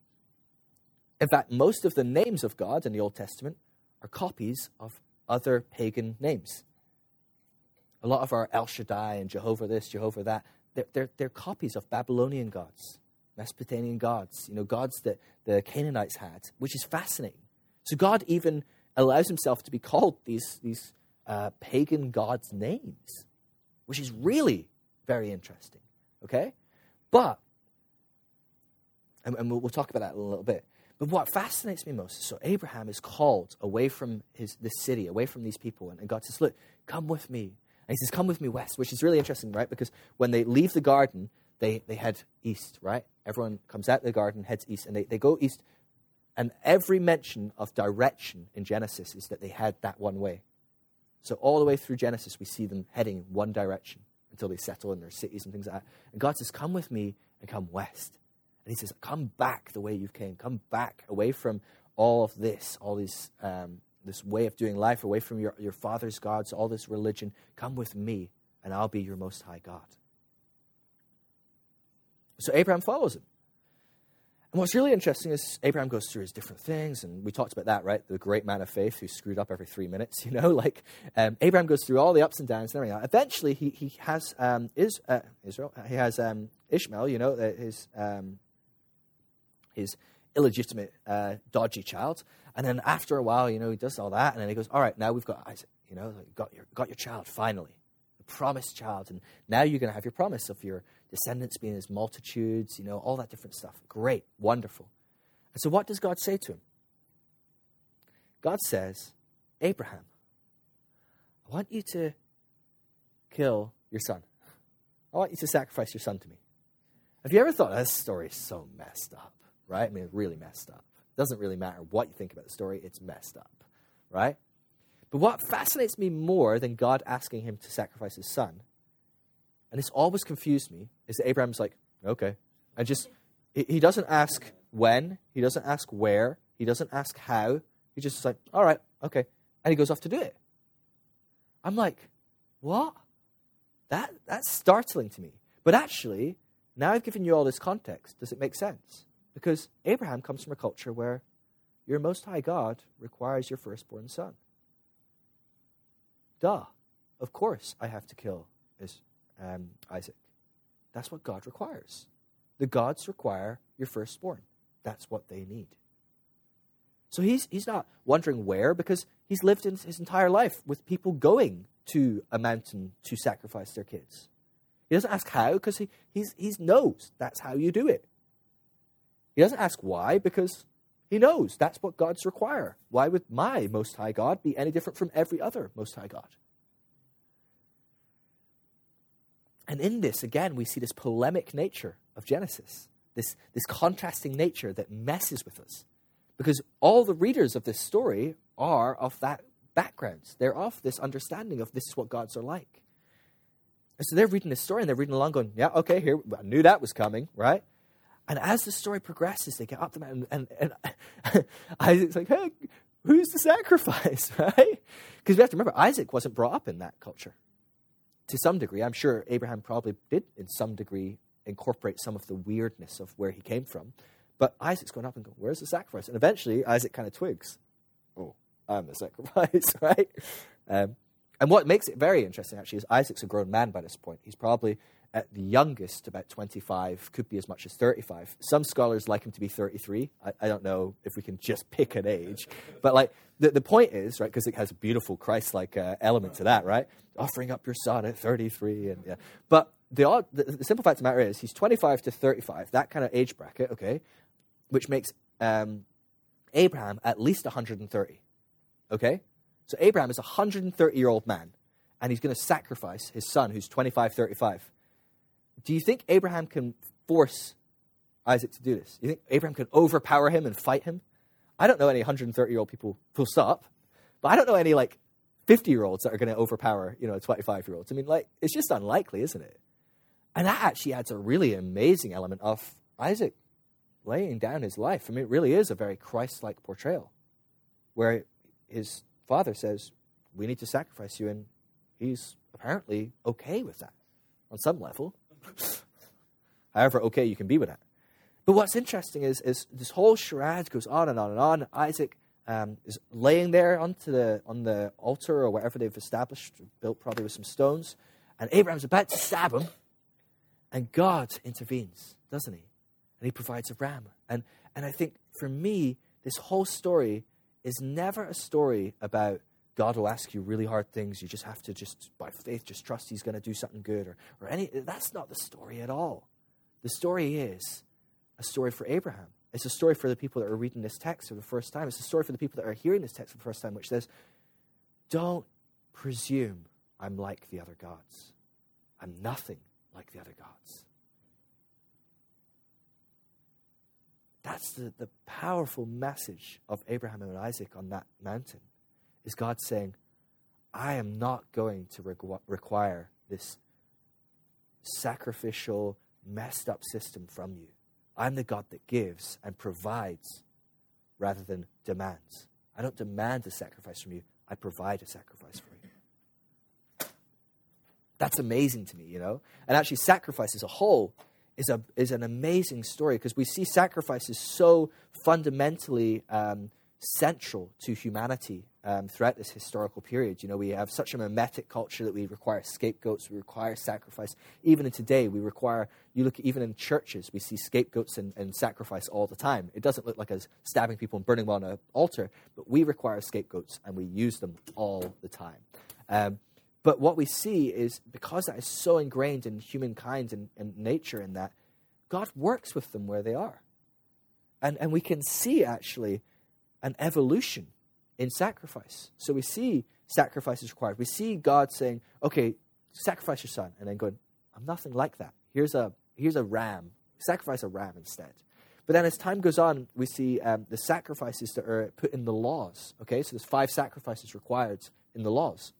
in fact, most of the names of God in the Old Testament are copies of other pagan names. A lot of our El Shaddai and Jehovah this, Jehovah that, they're, they're, they're copies of Babylonian gods. Mesopotamian gods, you know, gods that the Canaanites had, which is fascinating. So God even allows himself to be called these, these uh, pagan gods' names, which is really very interesting. Okay? But, and, and we'll, we'll, talk about that in a little bit. But what fascinates me most is so Abraham is called away from his, this city, away from these people, and, and God says, Look, come with me. And he says, Come with me west, which is really interesting, right? Because when they leave the garden, they, they head east, right? Everyone comes out of the garden, heads east, and they, they go east. And every mention of direction in Genesis is that they head that one way. So all the way through Genesis, we see them heading one direction until they settle in their cities and things like that. And God says, Come with me and come west. And He says, Come back the way you came. Come back away from all of this, all these, um, this way of doing life, away from your, your father's gods, all this religion. Come with me, and I'll be your most high God. So Abraham follows him. And what's really interesting is Abraham goes through his different things, and we talked about that, right? The great man of faith who screwed up every three minutes, you know? Like, um, Abraham goes through all the ups and downs and everything. Eventually, he, he has um, is, uh, Israel, he has um, Ishmael, you know, uh, his, um, his illegitimate, uh, dodgy child. And then after a while, you know, he does all that, and then he goes, all right, now we've got Isaac, you know, like, got, your, got your child, finally. Promised child. And now you're going to have your promise of your descendants being as multitudes, you know, all that different stuff. Great, wonderful. And so, what does God say to him? God says, Abraham, I want you to kill your son. I want you to sacrifice your son to me. Have you ever thought this story is so messed up, right? I mean, really messed up. It doesn't really matter what you think about the story, it's messed up, right? But what fascinates me more than God asking him to sacrifice his son and this always confused me, is that Abraham's like, okay. And just, he doesn't ask when, he doesn't ask where, he doesn't ask how. He just like, all right, okay. And he goes off to do it. I'm like, what? That, that's startling to me. But actually, now I've given you all this context, does it make sense? Because Abraham comes from a culture where your Most High God requires your firstborn son. Duh. Of course I have to kill his um, Isaac. That's what God requires. The gods require your firstborn. That's what they need. So he's, he's not wondering where because he's lived his entire life with people going to a mountain to sacrifice their kids. He doesn't ask how because he he's, he knows that's how you do it. He doesn't ask why because he knows that's what gods require. Why would my Most High God be any different from every other Most High God? And in this, again, we see this polemic nature of Genesis, this, this contrasting nature that messes with us. Because all the readers of this story are of that background. They're of this understanding of this is what gods are like. And so they're reading this story and they're reading along going, yeah, okay, here, I knew that was coming, right? And as the story progresses, they get up the mountain and, and Isaac's like, hey, who's the sacrifice, right? Because we have to remember, Isaac wasn't brought up in that culture. To some degree, I'm sure Abraham probably did, in some degree, incorporate some of the weirdness of where he came from. But Isaac's going up and going, Where's the sacrifice? And eventually, Isaac kind of twigs, Oh, I'm the sacrifice, right? Um, and what makes it very interesting, actually, is Isaac's a grown man by this point. He's probably at the youngest about 25, could be as much as 35. Some scholars like him to be 33. I, I don't know if we can just pick an age. But, like, the, the point is, right, because it has a beautiful Christ like uh, element to that, right? Offering up your son at 33. and yeah. But the, odd, the, the, simple fact of the matter is, he's 25 to 35, that kind of age bracket, okay, which makes um, Abraham at least 130. Okay? So Abraham is a 130 year old man, and he's going to sacrifice his son, who's 25, 35. Do you think Abraham can force Isaac to do this? You think Abraham can overpower him and fight him? I don't know any 130 year old people, full stop, but I don't know any like 50 year olds that are going to overpower, you know, 25 year olds. I mean, like, it's just unlikely, isn't it? And that actually adds a really amazing element of Isaac laying down his life. I mean, it really is a very Christ like portrayal where his father says, We need to sacrifice you. And he's apparently okay with that on some level. However, okay you can be with that. But what's interesting is, is this whole charade goes on and on and on. Isaac um, is laying there onto the, on the altar or whatever they've established, built probably with some stones. And Abraham's about to stab him. And God intervenes, doesn't he? And he provides a ram. And, and I think for me, this whole story is never a story about God will ask you really hard things. You just have to just, by faith, just trust He's going to do something good or, or any. That's not the story at all. The story is a story for Abraham. It's a story for the people that are reading this text for the first time. It's a story for the people that are hearing this text for the first time, which says, Don't presume I'm like the other gods. I'm nothing like the other gods. That's the, the powerful message of Abraham and Isaac on that mountain. Is God saying, I am not going to requ- require this sacrificial, messed up system from you. I'm the God that gives and provides rather than demands. I don't demand a sacrifice from you, I provide a sacrifice for you. That's amazing to me, you know? And actually, sacrifice as a whole is, a, is an amazing story because we see sacrifices so fundamentally um, central to humanity um, throughout this historical period. You know, we have such a mimetic culture that we require scapegoats, we require sacrifice. Even in today, we require, you look even in churches, we see scapegoats and, and sacrifice all the time. It doesn't look like us stabbing people and burning them on an altar, but we require scapegoats and we use them all the time. Um, but what we see is because that is so ingrained in humankind and, and nature, in that God works with them where they are. And, and we can see actually an evolution in sacrifice. So we see sacrifice is required. We see God saying, okay, sacrifice your son, and then going, I'm nothing like that. Here's a, here's a ram. Sacrifice a ram instead. But then as time goes on, we see um, the sacrifices that are put in the laws. Okay, so there's five sacrifices required in the laws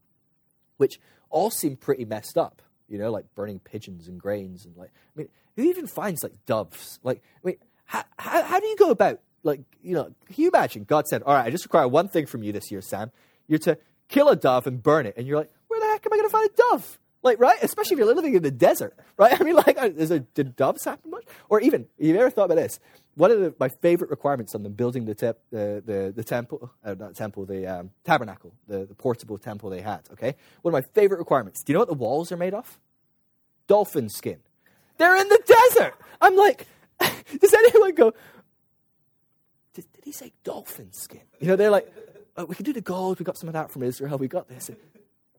which all seem pretty messed up. You know, like burning pigeons and grains and like. I mean, who even finds like doves? Like, I mean, how, how, how do you go about like you know? Can you imagine? God said, "All right, I just require one thing from you this year, Sam. You're to kill a dove and burn it." And you're like, "Where the heck am I going to find a dove?" Like, right? Especially if you're living in the desert, right? I mean, like, is there, did doves happen much? Or even, you ever thought about this? One of the, my favorite requirements on them building the, te- the, the, the, temple, uh, not temple, the um, tabernacle, the, the portable temple they had, okay? One of my favorite requirements. Do you know what the walls are made of? Dolphin skin. They're in the desert. I'm like, does anyone go, did, did he say dolphin skin? You know, they're like, oh, we can do the gold. We got some of that from Israel. We got this.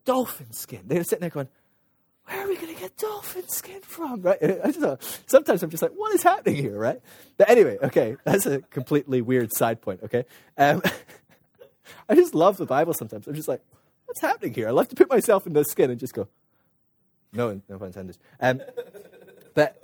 Dolphin skin. They're sitting there going, where are we going to get dolphin skin from? Right? I just, sometimes I'm just like, what is happening here? Right? But anyway, okay, that's a completely weird side point. Okay, um, I just love the Bible. Sometimes I'm just like, what's happening here? I love to put myself in the skin and just go, no, no pun intended. Um, but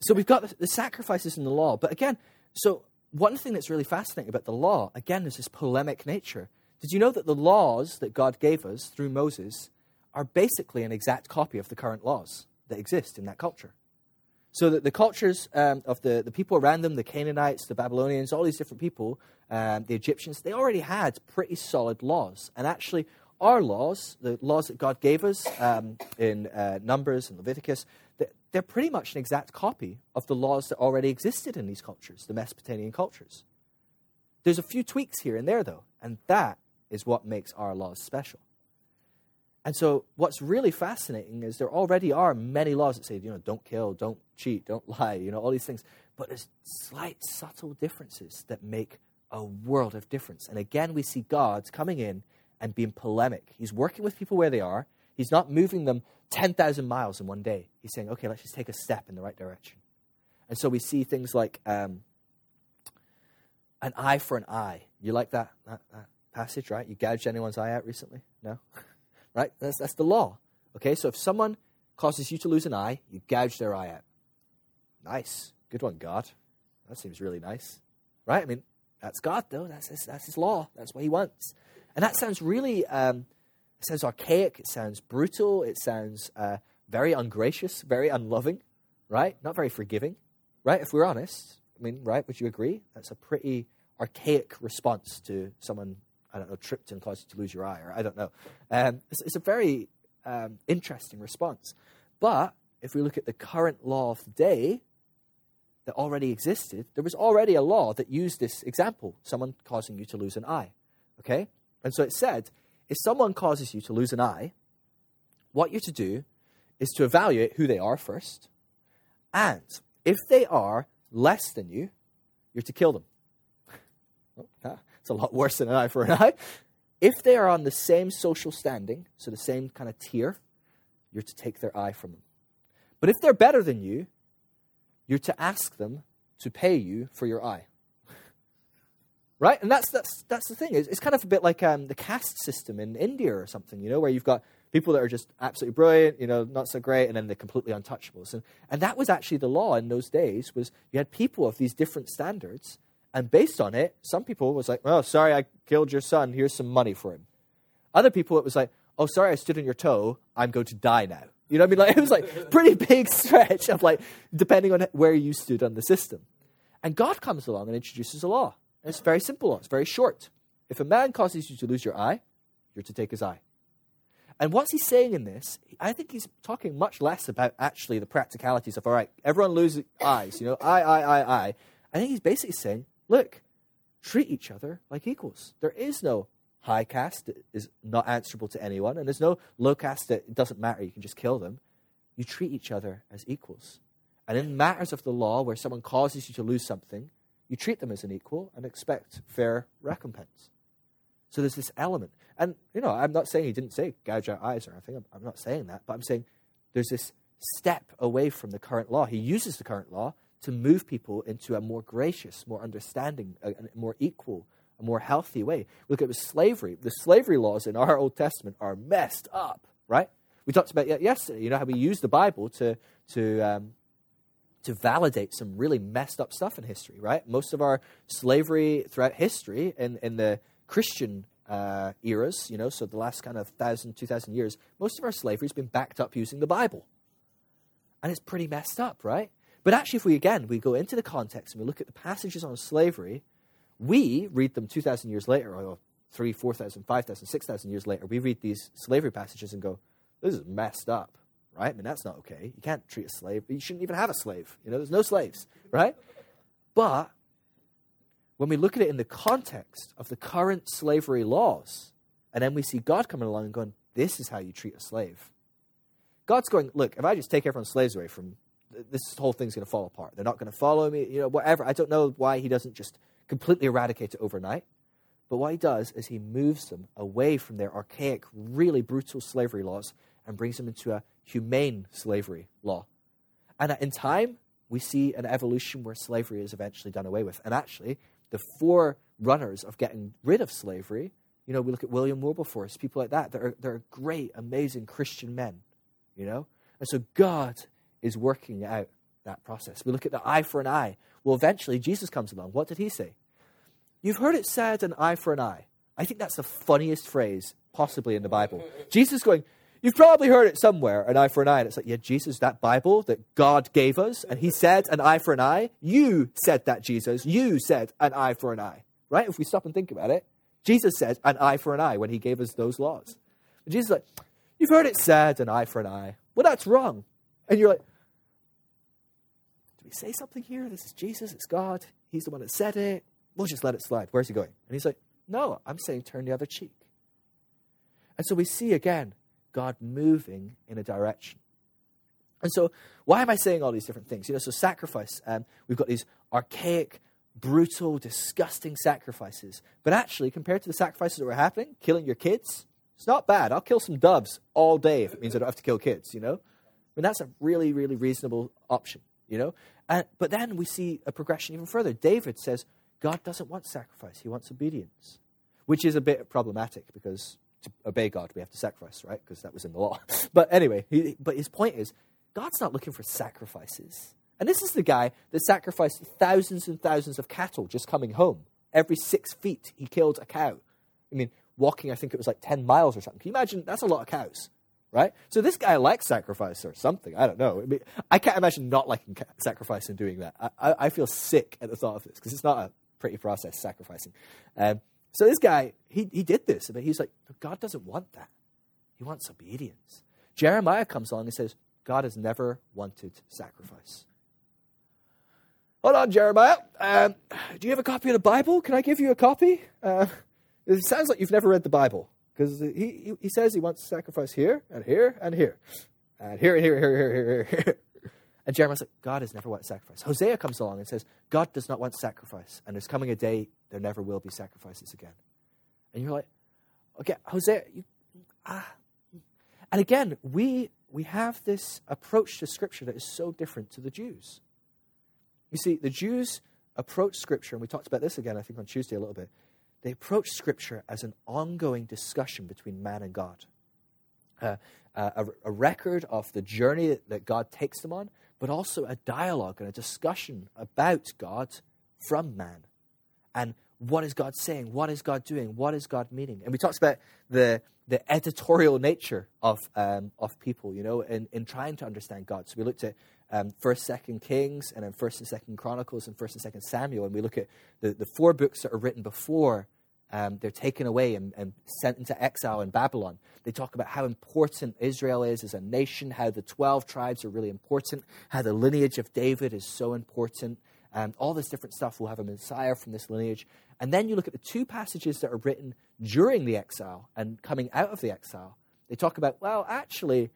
so we've got the, the sacrifices in the law. But again, so one thing that's really fascinating about the law, again, is this polemic nature. Did you know that the laws that God gave us through Moses are basically an exact copy of the current laws that exist in that culture. So that the cultures um, of the, the people around them, the Canaanites, the Babylonians, all these different people, um, the Egyptians, they already had pretty solid laws. And actually, our laws, the laws that God gave us um, in uh, Numbers and Leviticus, they're pretty much an exact copy of the laws that already existed in these cultures, the Mesopotamian cultures. There's a few tweaks here and there, though, and that is what makes our laws special. And so, what's really fascinating is there already are many laws that say, you know, don't kill, don't cheat, don't lie, you know, all these things. But there's slight, subtle differences that make a world of difference. And again, we see God coming in and being polemic. He's working with people where they are, He's not moving them 10,000 miles in one day. He's saying, okay, let's just take a step in the right direction. And so we see things like um, an eye for an eye. You like that, that, that passage, right? You gouged anyone's eye out recently? No? right? That's, that's the law. Okay, so if someone causes you to lose an eye, you gouge their eye out. Nice. Good one, God. That seems really nice. Right? I mean, that's God, though. That's his, that's his law. That's what he wants. And that sounds really, um, it sounds archaic. It sounds brutal. It sounds uh, very ungracious, very unloving, right? Not very forgiving, right? If we're honest, I mean, right? Would you agree? That's a pretty archaic response to someone I don't know, tripped and caused you to lose your eye, or I don't know. Um, it's, it's, a very um, interesting response. But if we look at the current law of the day that already existed, there was already a law that used this example someone causing you to lose an eye. Okay? And so it said if someone causes you to lose an eye, what you're to do is to evaluate who they are first. And if they are less than you, you're to kill them. oh, it's a lot worse than an eye for an eye. If they are on the same social standing, so the same kind of tier, you're to take their eye from them. But if they're better than you, you're to ask them to pay you for your eye. Right? And that's, that's, that's the thing. It's, it's kind of a bit like um, the caste system in India or something, you know, where you've got people that are just absolutely brilliant, you know, not so great, and then they're completely untouchables. And, and that was actually the law in those days, was you had people of these different standards, and based on it, some people was like, "Oh, sorry, I killed your son. Here's some money for him." Other people, it was like, "Oh, sorry, I stood on your toe. I'm going to die now." You know what I mean? Like it was like pretty big stretch of like depending on where you stood on the system. And God comes along and introduces a law. And it's very simple. It's very short. If a man causes you to lose your eye, you're to take his eye. And what's he saying in this? I think he's talking much less about actually the practicalities of all right, everyone loses eyes, you know, eye, eye, eye, eye. I think he's basically saying look, treat each other like equals. There is no high caste that is not answerable to anyone, and there's no low caste that doesn't matter, you can just kill them. You treat each other as equals. And in matters of the law, where someone causes you to lose something, you treat them as an equal and expect fair recompense. So there's this element. And, you know, I'm not saying he didn't say gouge out eyes or anything. I'm, I'm not saying that. But I'm saying there's this step away from the current law. He uses the current law to move people into a more gracious, more understanding, a, a more equal, a more healthy way. Look at the slavery. The slavery laws in our Old Testament are messed up, right? We talked about yesterday, you know, how we use the Bible to, to, um, to validate some really messed up stuff in history, right? Most of our slavery throughout history in, in the Christian uh, eras, you know, so the last kind of thousand, two thousand years, most of our slavery has been backed up using the Bible. And it's pretty messed up, right? But actually, if we again we go into the context and we look at the passages on slavery, we read them 2,000 years later, or 3, 4,000, 5,000, 6,000 years later, we read these slavery passages and go, this is messed up, right? I mean, that's not okay. You can't treat a slave, you shouldn't even have a slave. You know, there's no slaves, right? But when we look at it in the context of the current slavery laws, and then we see God coming along and going, this is how you treat a slave. God's going, look, if I just take everyone's slaves away from this whole thing's going to fall apart. They're not going to follow me, you know, whatever. I don't know why he doesn't just completely eradicate it overnight. But what he does is he moves them away from their archaic, really brutal slavery laws and brings them into a humane slavery law. And in time, we see an evolution where slavery is eventually done away with. And actually, the four runners of getting rid of slavery, you know, we look at William Wilberforce, people like that. They're, they're great, amazing Christian men, you know? And so God is working out that process. We look at the eye for an eye. Well, eventually, Jesus comes along. What did he say? You've heard it said, an eye for an eye. I think that's the funniest phrase possibly in the Bible. Jesus going, You've probably heard it somewhere, an eye for an eye. And it's like, yeah, Jesus, that Bible that God gave us, and he said an eye for an eye. You said that, Jesus. You said an eye for an eye. Right? If we stop and think about it, Jesus said an eye for an eye when he gave us those laws. And Jesus like, you've heard it said an eye for an eye. Well, that's wrong. And you're like, do we say something here? This is Jesus, it's God. He's the one that said it. We'll just let it slide. Where's he going? And he's like, no, I'm saying turn the other cheek. And so we see again God moving in a direction. And so, why am I saying all these different things? You know, so sacrifice, um, we've got these archaic, brutal, disgusting sacrifices. But actually, compared to the sacrifices that were happening, killing your kids, it's not bad. I'll kill some doves all day if it means I don't have to kill kids, you know? I mean, that's a really, really reasonable option, you know? And, but then we see a progression even further. David says, God doesn't want sacrifice, he wants obedience, which is a bit problematic because to obey God, we have to sacrifice, right? Because that was in the law. But anyway, he, but his point is, God's not looking for sacrifices. And this is the guy that sacrificed thousands and thousands of cattle just coming home. Every six feet, he killed a cow. I mean, walking, I think it was like 10 miles or something. Can you imagine? That's a lot of cows, right? So this guy likes sacrifice or something. I don't know. I, mean, I can't imagine not liking sacrifice and doing that. I, I, I, feel sick at the thought of this because it's not a pretty process, sacrificing. Um, so this guy, he, he did this, but he's like, God doesn't want that. He wants obedience. Jeremiah comes along and says, God has never wanted sacrifice. Hold on, Jeremiah. Um, do you have a copy of the Bible? Can I give you a copy? Uh, it sounds like you've never read the Bible because he, he, he, says he wants sacrifice here and here and here and here and here and here, here, here, here, here. And Jeremiah's like, God has never wanted sacrifice. Hosea comes along and says, God does not want sacrifice, and there's coming a day there never will be sacrifices again. And you're like, okay, Hosea, you, ah. And again, we, we have this approach to Scripture that is so different to the Jews. You see, the Jews approach Scripture, and we talked about this again, I think, on Tuesday a little bit. They approach Scripture as an ongoing discussion between man and God. Uh, uh, a, a, record of the journey that, that God takes them on, but also a dialogue and a discussion about God from man. And what is God saying? What is God doing? What is God meaning? And we talked about the, the editorial nature of, um, of people, you know, in, in trying to understand God. So we looked at um, 1st, 2nd Kings, and then 1st and 2nd Chronicles, and 1st and 2nd Samuel. And we look at the, the four books that are written before um, they're taken away and, and, sent into exile in Babylon. They talk about how important Israel is as a nation, how the 12 tribes are really important, how the lineage of David is so important. and all this different stuff We'll have a Messiah from this lineage. And then you look at the two passages that are written during the exile and coming out of the exile. They talk about, well, actually,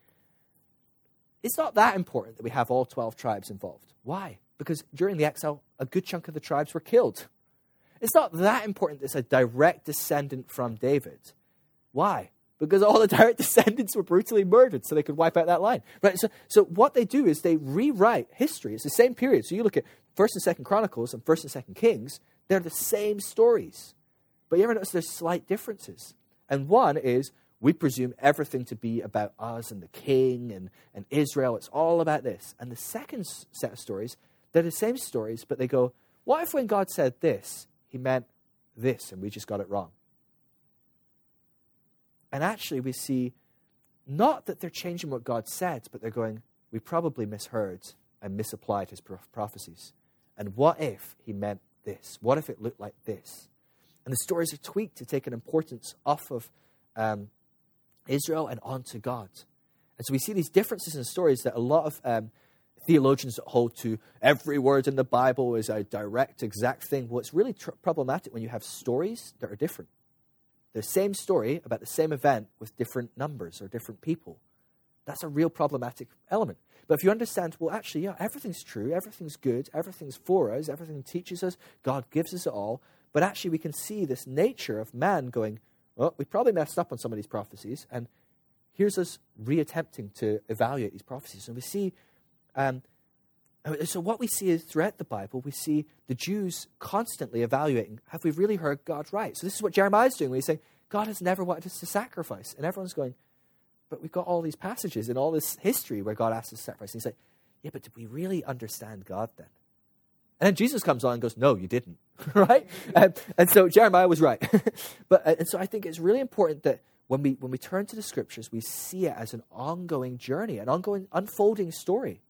it's not that important that we have all 12 tribes involved. Why? Because during the exile, a good chunk of the tribes were killed. It's not that important it's a direct descendant from David. Why? Because all the direct descendants were brutally murdered, so they could wipe out that line. Right? So, so what they do is they rewrite history. It's the same period. So you look at First and Second Chronicles and First and Second Kings. They're the same stories, but you ever notice there's slight differences? And one is we presume everything to be about us and the king and, and Israel. It's all about this. And the second set of stories, they're the same stories, but they go, what if when God said this, he meant this, and we just got it wrong. And actually, we see not that they're changing what God said, but they're going, we probably misheard and misapplied his prophecies. And what if he meant this? What if it looked like this? And the stories are tweaked to take an importance off of um, Israel and onto God. And so we see these differences in stories that a lot of um, theologians that hold to every word in the Bible is a direct, exact thing. Well, it's really tr- problematic when you have stories that are different. The same story about the same event with different numbers or different people. That's a real problematic element. But if you understand, well, actually, yeah, everything's true, everything's good, everything's for us, everything teaches us, God gives us it all. But actually, we can see this nature of man going, well, we probably messed up on some of these prophecies, and here's us reattempting to evaluate these prophecies. And we see um, so, what we see is throughout the Bible, we see the Jews constantly evaluating have we really heard God right? So, this is what Jeremiah is doing when he's saying, God has never wanted us to sacrifice. And everyone's going, but we've got all these passages and all this history where God asks us to sacrifice. And he's like, yeah, but did we really understand God then? And then Jesus comes on and goes, no, you didn't, right? and, and so Jeremiah was right. but, uh, and so I think it's really important that when we, when we turn to the scriptures, we see it as an ongoing journey, an ongoing unfolding story.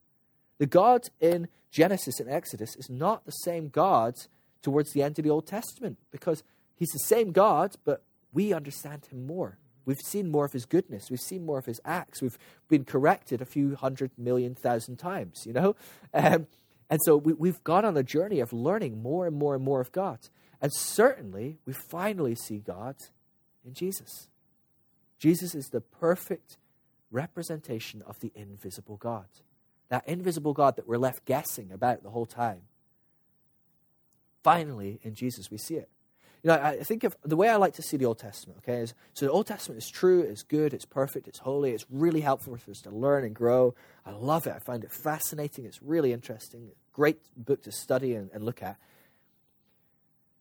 The God in Genesis and Exodus is not the same God towards the end of the Old Testament because he's the same God, but we understand him more. We've seen more of his goodness. We've seen more of his acts. We've been corrected a few hundred million thousand times, you know? Um, and so we, have gone on a journey of learning more and more and more of God. And certainly, we finally see God in Jesus. Jesus is the perfect representation of the invisible God. That invisible God that we're left guessing about the whole time. Finally, in Jesus, we see it. You know, I think of the way I like to see the Old Testament, okay, is so the Old Testament is true, it's good, it's perfect, it's holy, it's really helpful for us to learn and grow. I love it. I find it fascinating. It's really interesting. Great book to study and, and look at.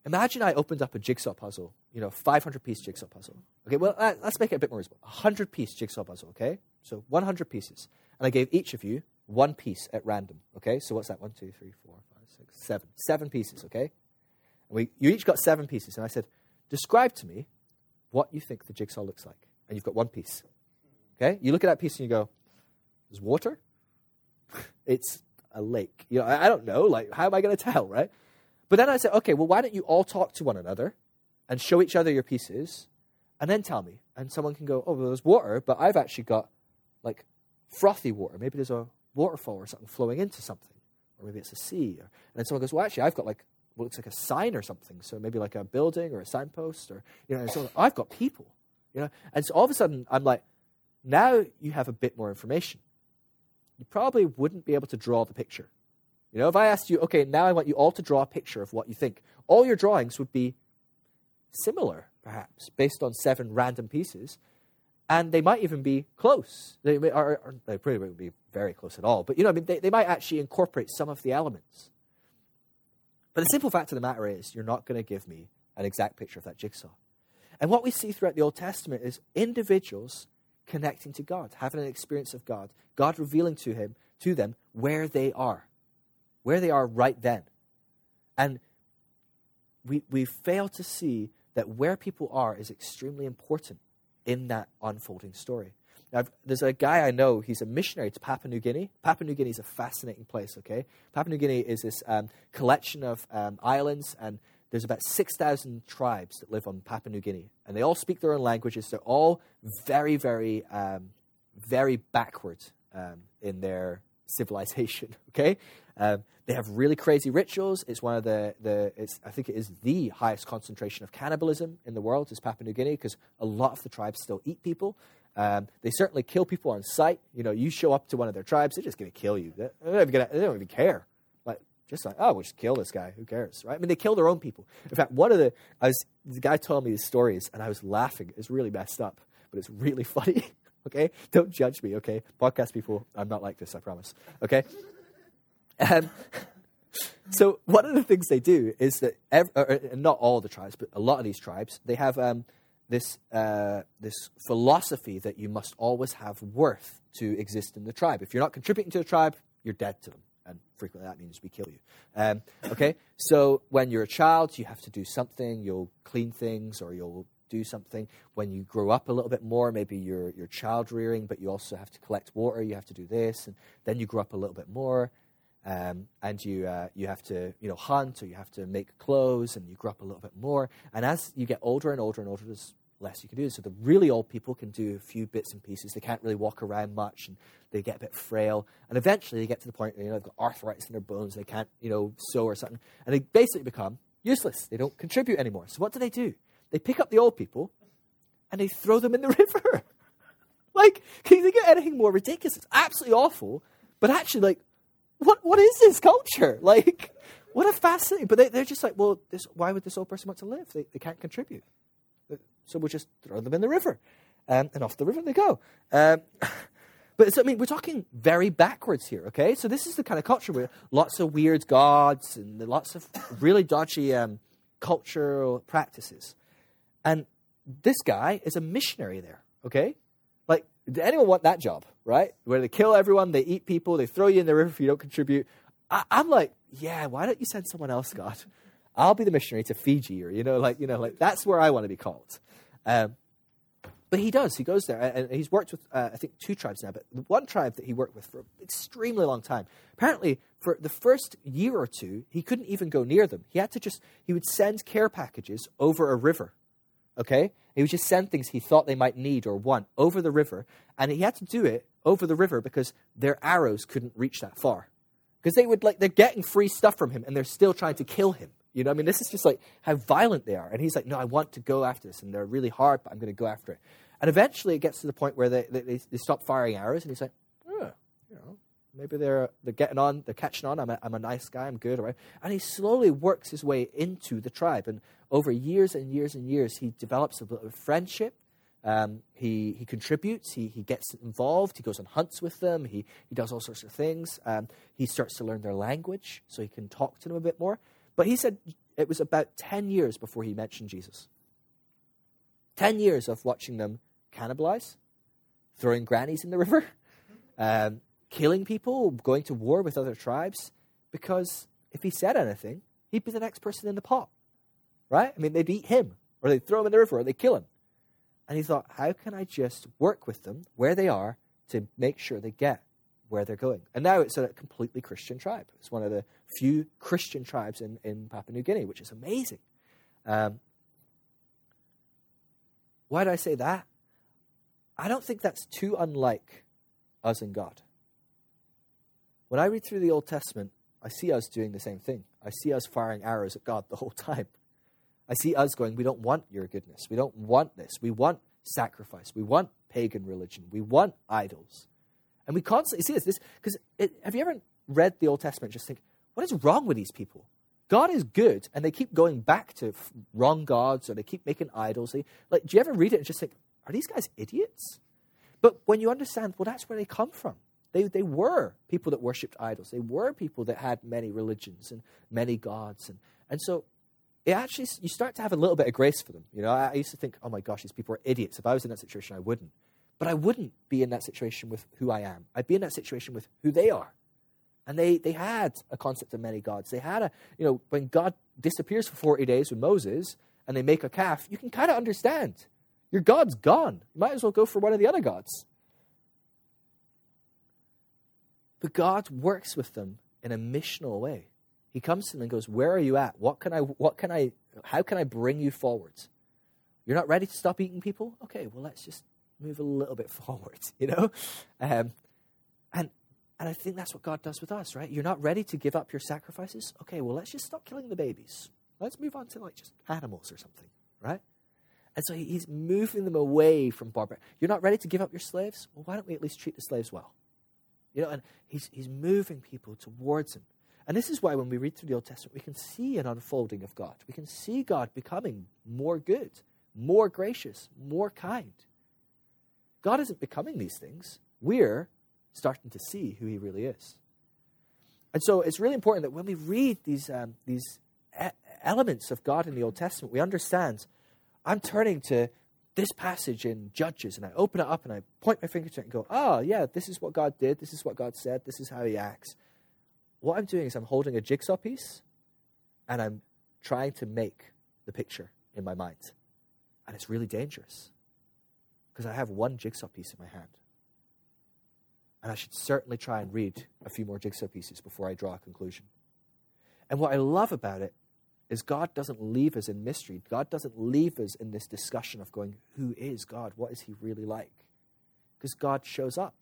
Imagine I opened up a jigsaw puzzle, you know, 500 piece jigsaw puzzle. Okay, well, uh, let's make it a bit more reasonable. 100 piece jigsaw puzzle, okay? So 100 pieces. And I gave each of you one piece at random, okay? So what's that? One, two, three, four, five, six, seven. Seven pieces, okay? And we, you each got seven pieces. And I said, describe to me what you think the jigsaw looks like. And you've got one piece. Okay? You look at that piece and you go, there's water? it's a lake. You know, I, I don't know. Like, how am I going to tell, right? But then I said, okay, well, why don't you all talk to one another and show each other your pieces and then tell me? And someone can go, oh, well, there's water, but I've actually got like frothy water. Maybe there's a waterfall or something flowing into something. Or maybe it's a sea. Or, and then someone goes, well, actually, I've got like what looks like a sign or something. So maybe like a building or a signpost or, you know, and so I've got people, you know. And so all of a sudden, I'm like, now you have a bit more information. You probably wouldn't be able to draw the picture you know, if I asked you, okay, now I want you all to draw a picture of what you think, all your drawings would be similar, perhaps, based on seven random pieces, and they might even be close. They, may, they probably wouldn't be very close at all, but you know, I mean, they, they might actually incorporate some of the elements. But the simple fact of the matter is, you're not going to give me an exact picture of that jigsaw. And what we see throughout the Old Testament is individuals connecting to God, having an experience of God, God revealing to him to them where they are where they are right then. And we, we fail to see that where people are is extremely important in that unfolding story. Now, there's a guy I know, he's a missionary to Papua New Guinea. Papua New Guinea is a fascinating place, okay? Papua New Guinea is this um, collection of um, islands, and there's about 6,000 tribes that live on Papua New Guinea. And they all speak their own languages. They're all very, very, um, very backward um, in their civilization, okay? Um, they have really crazy rituals. It's one of the, the I think it is the highest concentration of cannibalism in the world is Papua New Guinea because a lot of the tribes still eat people. Um, they certainly kill people on sight. You know, you show up to one of their tribes, they're just going to kill you. They don't, even gonna, they don't even care. Like, just like, oh, we'll just kill this guy. Who cares, right? I mean, they kill their own people. In fact, one of the, I was, the guy told me these stories, and I was laughing. It's really messed up, but it's really funny. okay? Don't judge me, okay? Podcast people, I'm not like this, I promise. Okay? Um, so one of the things they do is that every, not all the tribes, but a lot of these tribes, they have um, this uh, this philosophy that you must always have worth to exist in the tribe. If you're not contributing to the tribe, you're dead to them, and frequently that means we kill you. Um, okay, so when you're a child, you have to do something. You'll clean things, or you'll do something. When you grow up a little bit more, maybe you're, you're child rearing, but you also have to collect water. You have to do this, and then you grow up a little bit more um, and you uh, you have to you know hunt or you have to make clothes and you grow up a little bit more. And as you get older and older and older, there's less you can do. So the really old people can do a few bits and pieces. They can't really walk around much and they get a bit frail. And eventually they get to the point where you know they've got arthritis in their bones. They can't you know sew or something, and they basically become useless. They don't contribute anymore. So what do they do? They pick up the old people and they throw them in the river. like, can you think of anything more ridiculous? It's absolutely awful. But actually, like, what what is this culture? Like, what a fascinating. But they, they're just like, well, this, why would this old person want to live? They, they can't contribute. So we'll just throw them in the river. Um, and off the river they go. Um, but so, I mean, we're talking very backwards here, okay? So this is the kind of culture where lots of weird gods and lots of really dodgy um, cultural practices. And this guy is a missionary there, okay? Like, did anyone want that job? Right? Where they kill everyone, they eat people, they throw you in the river if you don't contribute. I, am like, yeah, why don't you send someone else, God? I'll be the missionary to Fiji, or you know, like you know, like that's where I want to be called. Um, but he does. He goes there, and he's worked with, uh, I think, two tribes now. But one tribe that he worked with for an extremely long time, apparently, for the first year or two, he couldn't even go near them. He had to just, he would send care packages over a river. Okay? He would just send things he thought they might need or want over the river. And he had to do it over the river because their arrows couldn't reach that far. Because they would, like, they're getting free stuff from him and they're still trying to kill him. You know, I mean, this is just like how violent they are. And he's like, no, I want to go after this. And they're really hard, but I'm going to go after it. And eventually it gets to the point where they, they, they stop firing arrows. And he's like, oh, you know, maybe they're, they're getting on, they're catching on. I'm a, I'm a nice guy, I'm good. Right? And he slowly works his way into the tribe. And over years and years and years, he develops a of friendship. Um, he, he contributes, he, he gets involved, he goes on hunts with them, he, he does all sorts of things. Um, he starts to learn their language so he can talk to them a bit more. But he said it was about 10 years before he mentioned Jesus. 10 years of watching them cannibalize, throwing grannies in the river, um, killing people, going to war with other tribes, because if he said anything, he'd be the next person in the pot. Right? I mean, they'd eat him, or they'd throw him in the river, or they'd kill him. And he thought, how can I just work with them where they are to make sure they get where they're going. And now it's a completely Christian tribe. It's one of the few Christian tribes in, in Papua New Guinea, which is amazing. Um, why do I say that? I don't think that's too unlike us and God. When I read through the Old Testament, I see us doing the same thing. I see us firing arrows at God the whole time. I see us going, We don't want your goodness. We don't want this. We want sacrifice. We want pagan religion. We want idols. And we constantly see this. Because have you ever read the Old Testament just think, what is wrong with these people? God is good, and they keep going back to wrong gods, or they keep making idols. Like, do you ever read it and just think, are these guys idiots? But when you understand, well, that's where they come from. They, they were people that worshipped idols. They were people that had many religions and many gods. And, and so it actually, you start to have a little bit of grace for them. You know, I, used to think, oh my gosh, these people are idiots. If I was in that situation, I wouldn't. But I wouldn't be in that situation with who I am. I'd be in that situation with who they are. And they, they had a concept of many gods. They had a, you know, when God disappears for 40 days with Moses and they make a calf, you can kind of understand. Your God's gone. You might as well go for one of the other gods. But God works with them in a missional way. He comes to them and goes, Where are you at? What can I, what can I, how can I bring you forwards? You're not ready to stop eating people? Okay, well, let's just move a little bit forward, you know? Um, and, and I think that's what God does with us, right? You're not ready to give up your sacrifices? Okay, well, let's just stop killing the babies. Let's move on to like just animals or something, right? And so he's moving them away from barbarity. You're not ready to give up your slaves? Well, why don't we at least treat the slaves well? You know, and he's, he's moving people towards him. And this is why when we read through the Old Testament, we can see an unfolding of God. We can see God becoming more good, more gracious, more kind. God isn't becoming these things. We're starting to see who He really is. And so it's really important that when we read these, um, these elements of God in the Old Testament, we understand I'm turning to this passage in Judges and I open it up and I point my finger to it and go, oh, yeah, this is what God did. This is what God said. This is how He acts. What I'm doing is I'm holding a jigsaw piece and I'm trying to make the picture in my mind. And it's really dangerous because I have one jigsaw piece in my hand. And I should certainly try and read a few more jigsaw pieces before I draw a conclusion. And what I love about it is God doesn't leave us in mystery. God doesn't leave us in this discussion of going, who is God? What is he really like? Because God shows up.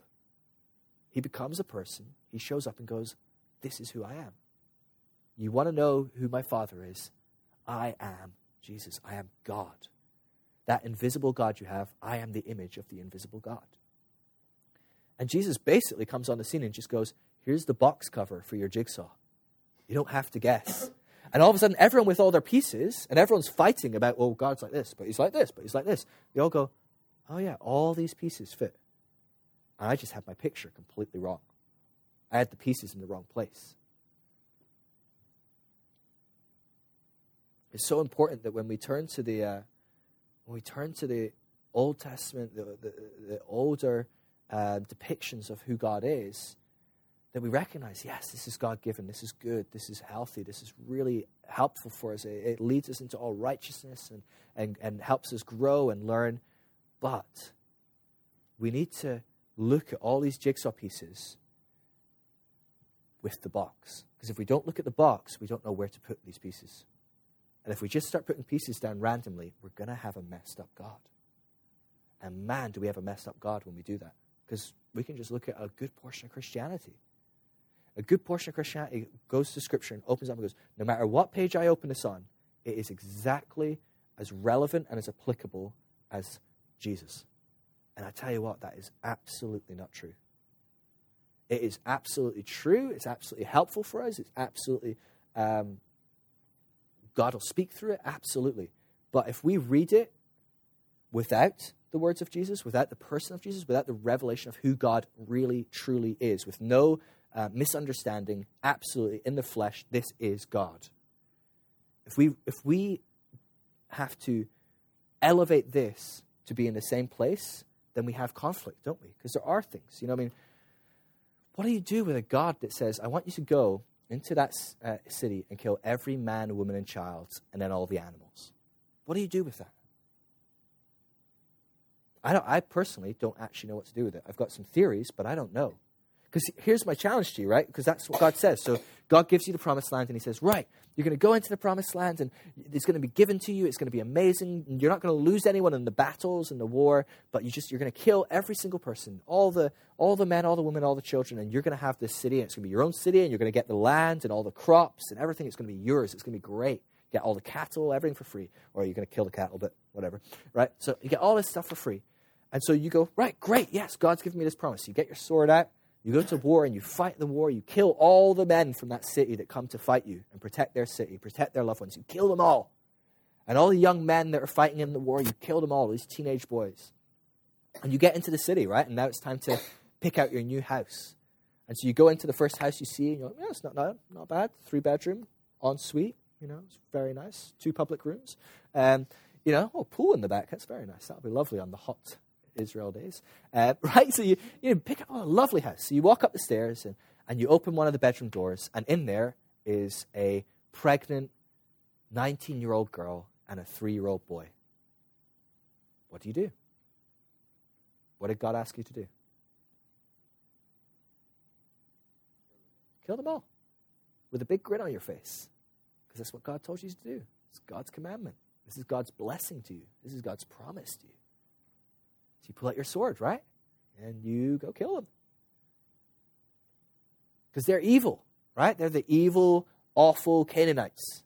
He becomes a person. He shows up and goes, This is who I am. You want to know who my Father is? I am Jesus. I am God that invisible God you have, I am the image of the invisible God. And Jesus basically comes on the scene and just goes, Here's the box cover for your jigsaw. You don't have to guess. And all of a sudden, everyone with all their pieces, and everyone's fighting about, oh, God's like this, but he's like this, but he's like this. They all go, oh, yeah, all these pieces fit. And I just have my picture completely wrong. I had the pieces in the wrong place. It's so important that when we turn to the, uh, when we turn to the Old Testament, the, the, the older uh, depictions of who God is, that we recognize, yes, this is God given, this is good, this is healthy, this is really helpful for us. It, it leads us into all righteousness and, and, and helps us grow and learn. But we need to look at all these jigsaw pieces with the box. Because if we don't look at the box, we don't know where to put these pieces. And if we just start putting pieces down randomly, we're going to have a messed up God. And man, do we have a messed up God when we do that. Because we can just look at a good portion of Christianity. A good portion of Christianity goes to Scripture and opens up and goes, no matter what page I open this on, it is exactly as relevant and as applicable as Jesus. And I tell you what, that is absolutely not true. It is absolutely true. It's absolutely helpful for us. It's absolutely, um, God will speak through it, absolutely. But if we read it without the words of Jesus, without the person of Jesus, without the revelation of who God really, truly is, with no uh, misunderstanding, absolutely in the flesh, this is God. If we, if we have to elevate this to be in the same place, then we have conflict, don't we? Because there are things. You know, I mean, what do you do with a God that says, I want you to go into that uh, city and kill every man, woman, and child, and then all the animals? What do you do with that? I, I personally don't actually know what to do with it. I've got some theories, but I don't know. Because here's my challenge to you, right? Because that's what God says. So God gives you the promised land, and He says, right, you're going to go into the promised land, and it's going to be given to you. It's going to be amazing. You're not going to lose anyone in the battles and the war, but you just you're going to kill every single person, all the all the men, all the women, all the children, and you're going to have this city. And it's going to be your own city, and you're going to get the land and all the crops and everything. It's going to be yours. It's going to be great. get all the cattle, everything for free, or you're going to kill the cattle, but whatever, right? So you get all this stuff for free, and so you go, right, great, yes, God's given me this promise. You get your sword out you go to war and you fight the war. You kill all the men from that city that come to fight you and protect their city, protect their loved ones. You kill them all. And all the young men that are fighting in the war, you kill them all, these teenage boys. And you get into the city, right? And now it's time to pick out your new house. And so you go into the first house you see, and you're like, yeah, it's not, not, not bad. Three bedroom, en suite, you know, it's very nice. Two public rooms. Um, you know, oh, pool in the back. That's very nice. That'll be lovely on the hot Israel days, uh, right? So you, you pick up a lovely house. So you walk up the stairs and, and you open one of the bedroom doors, and in there is a pregnant 19 year old girl and a three year old boy. What do you do? What did God ask you to do? Kill them all with a big grin on your face because that's what God told you to do. It's God's commandment. This is God's blessing to you. This is God's promise to you. So you pull out your sword, right? And you go kill them. Because they're evil, right? They're the evil, awful Canaanites.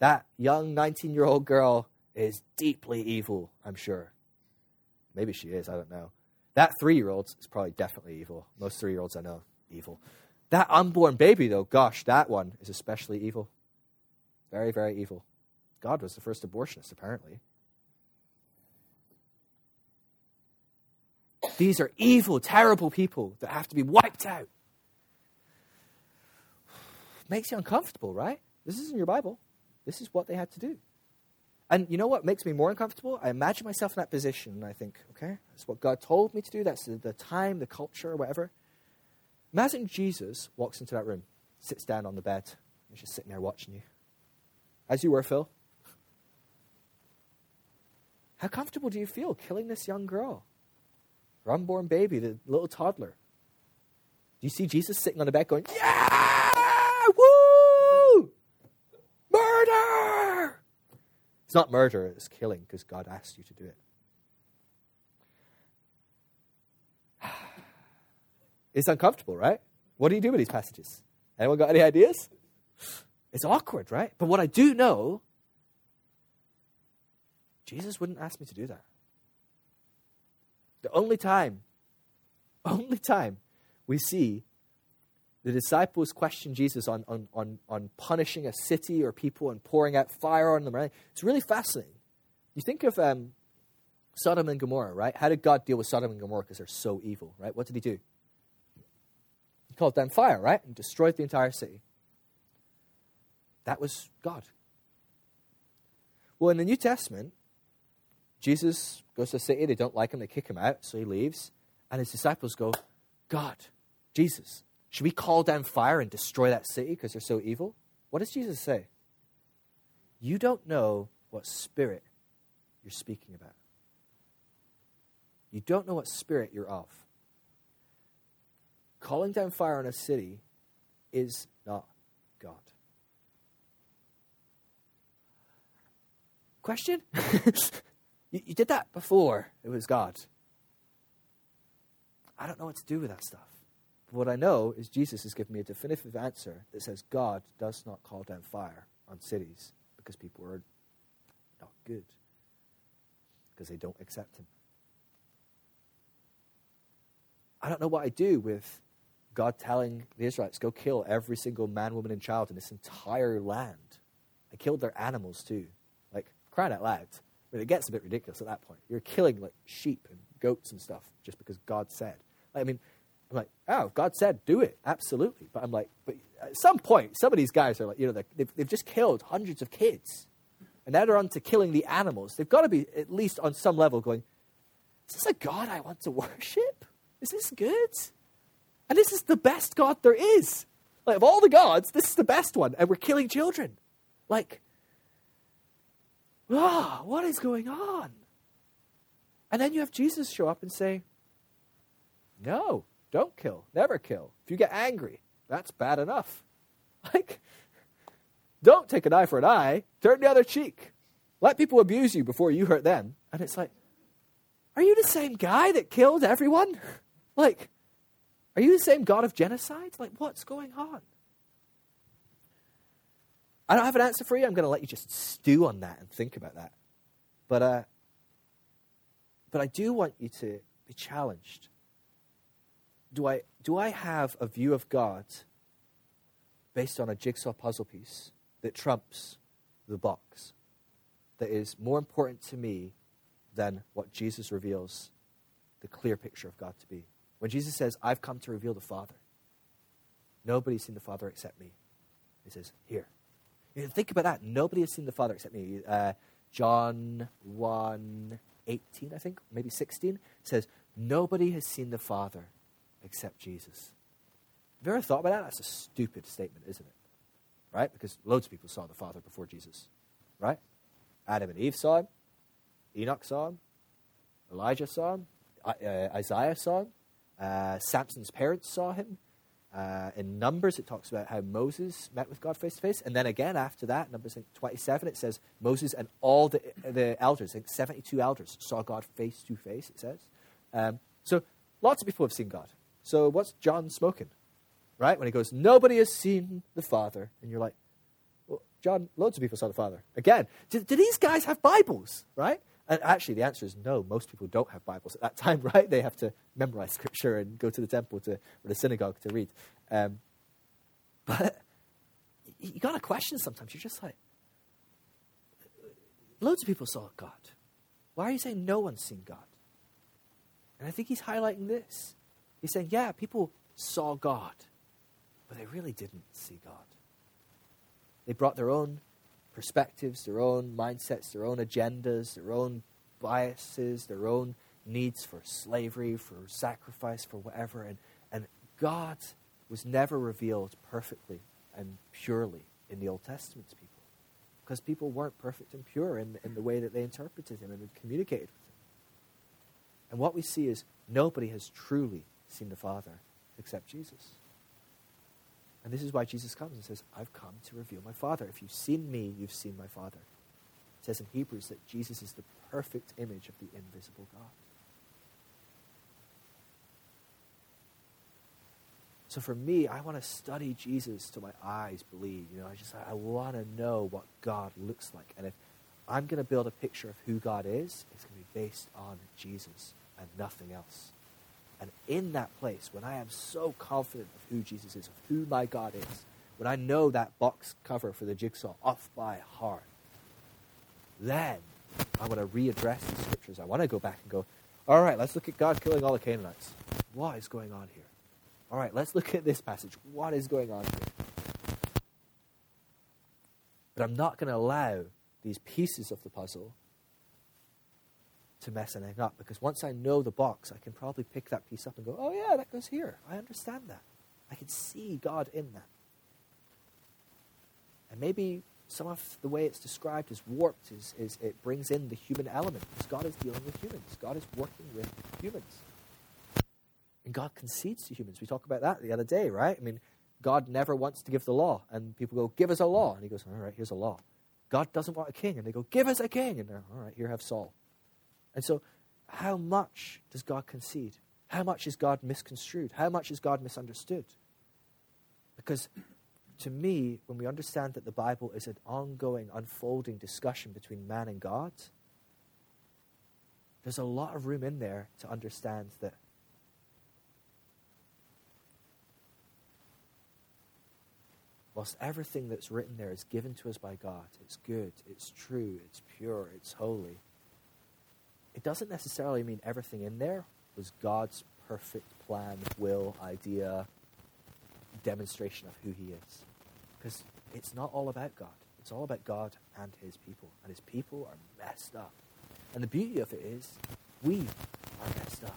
That young 19 year old girl is deeply evil, I'm sure. Maybe she is, I don't know. That three year old is probably definitely evil. Most three year olds I know, evil. That unborn baby, though, gosh, that one is especially evil. Very, very evil. God was the first abortionist, apparently. These are evil, terrible people that have to be wiped out. Makes you uncomfortable, right? This isn't your Bible. This is what they had to do. And you know what makes me more uncomfortable? I imagine myself in that position and I think, okay, that's what God told me to do. That's the, time, the culture, whatever. Imagine Jesus walks into that room, sits down on the bed, and he's just sitting there watching you. As you were, Phil. How comfortable do you feel killing this young girl? Her unborn baby, the little toddler. Do you see Jesus sitting on the back going, Yeah! Woo! Murder! It's not murder, it's killing because God asked you to do it. It's uncomfortable, right? What do you do with these passages? Anyone got any ideas? It's awkward, right? But what I do know, Jesus wouldn't ask me to do that. The only time, only time we see the disciples question Jesus on, on, on, on punishing a city or people and pouring out fire on them, right? It's really fascinating. You think of um, Sodom and Gomorrah, right? How did God deal with Sodom and Gomorrah because they're so evil, right? What did he do? He called down fire, right? And destroyed the entire city. That was God. Well, in the New Testament, Jesus goes to a city, they don't like him, they kick him out, so he leaves. And his disciples go, God, Jesus, should we call down fire and destroy that city because they're so evil? What does Jesus say? You don't know what spirit you're speaking about. You don't know what spirit you're of. Calling down fire on a city is not God. Question? you, you did that before it was God. I don't know what to do with that stuff. But what I know is Jesus has given me a definitive answer that says God does not call down fire on cities because people are not good, because they don't accept Him. I don't know what I do with God telling the Israelites, go kill every single man, woman, and child in this entire land. I killed their animals too. Like, crying out loud. But it gets a bit ridiculous at that point. You're killing like sheep and goats and stuff just because God said. I mean, I'm like, oh, God said do it, absolutely. But I'm like, but at some point, some of these guys are like, you know, they've, they've just killed hundreds of kids, and now they're on to killing the animals. They've got to be at least on some level going, is this a God I want to worship? Is this good? And this is the best God there is. Like of all the gods, this is the best one, and we're killing children. Like, ah, what is going on? And then you have Jesus show up and say, no, don't kill. Never kill. If you get angry, that's bad enough. Like, don't take an eye for an eye. Turn the other cheek. Let people abuse you before you hurt them. And it's like, are you the same guy that killed everyone? Like, are you the same God of genocide? Like, what's going on? I don't have an answer for you. I'm going to let you just stew on that and think about that. But, uh, but I do want you to be challenged do I, do I have a view of God based on a jigsaw puzzle piece that trumps the box, that is more important to me than what Jesus reveals the clear picture of God to be? When Jesus says, I've come to reveal the Father, nobody's seen the Father except me. He says, Here. Think about that. Nobody has seen the Father except me. Uh, John 1 18, I think, maybe 16, says, Nobody has seen the Father except Jesus. Have you ever thought about that? That's a stupid statement, isn't it? Right? Because loads of people saw the Father before Jesus. Right? Adam and Eve saw him. Enoch saw him. Elijah saw him. Uh, Isaiah saw him. Uh, Samson's parents saw him. Uh, in Numbers, it talks about how Moses met with God face to face. And then again, after that, Numbers 27, it says Moses and all the, the elders, I think 72 elders, saw God face to face, it says. Um, so lots of people have seen God. So what's John smoking? Right? When he goes, Nobody has seen the Father. And you're like, Well, John, loads of people saw the Father. Again, do, do these guys have Bibles? Right? And actually, the answer is no. Most people don't have Bibles at that time, right? They have to memorize Scripture and go to the temple to, or the synagogue to read. Um, but you got to question sometimes. You're just like, loads of people saw God. Why are you saying no one's seen God? And I think he's highlighting this. He's saying, yeah, people saw God, but they really didn't see God. They brought their own perspectives, their own mindsets, their own agendas, their own biases, their own needs for slavery, for sacrifice, for whatever. And, and God was never revealed perfectly and purely in the Old Testament to people because people weren't perfect and pure in, in the way that they interpreted Him and communicated with Him. And what we see is nobody has truly seen the Father except Jesus. And this is why Jesus comes and says, I've come to reveal my Father. If you've seen me, you've seen my Father. It says in Hebrews that Jesus is the perfect image of the invisible God. So for me, I want to study Jesus till my eyes bleed. You know, I just I want to know what God looks like. And if I'm going to build a picture of who God is, it's going to be based on Jesus and nothing else. And in that place, when I am so confident of who Jesus is, of who my God is, when I know that box cover for the jigsaw off by heart, then I want to readdress the scriptures. I want to go back and go, all right, let's look at God killing all the Canaanites. What is going on here? All right, let's look at this passage. What is going on here? But I'm not going to allow these pieces of the puzzle to mess anything up because once I know the box, I can probably pick that piece up and go, oh, yeah, that goes here. I understand that. I can see God in that. And maybe some of the way it's described is warped, is, is it brings in the human element, because God is dealing with humans. God is working with humans. And God concedes to humans. We talked about that the other day, right? I mean, God never wants to give the law. And people go, Give us a law. And he goes, All right, here's a law. God doesn't want a king. And they go, Give us a king. And they're, All right, here have Saul. And so, how much does God concede? How much is God misconstrued? How much is God misunderstood? Because to me, when we understand that the Bible is an ongoing, unfolding discussion between man and God, there's a lot of room in there to understand that whilst everything that's written there is given to us by God, it's good, it's true, it's pure, it's holy, it doesn't necessarily mean everything in there was God's perfect plan, will, idea, demonstration of who He is. Because it's not all about God. It's all about God and His people. And His people are messed up. And the beauty of it is, we are messed up.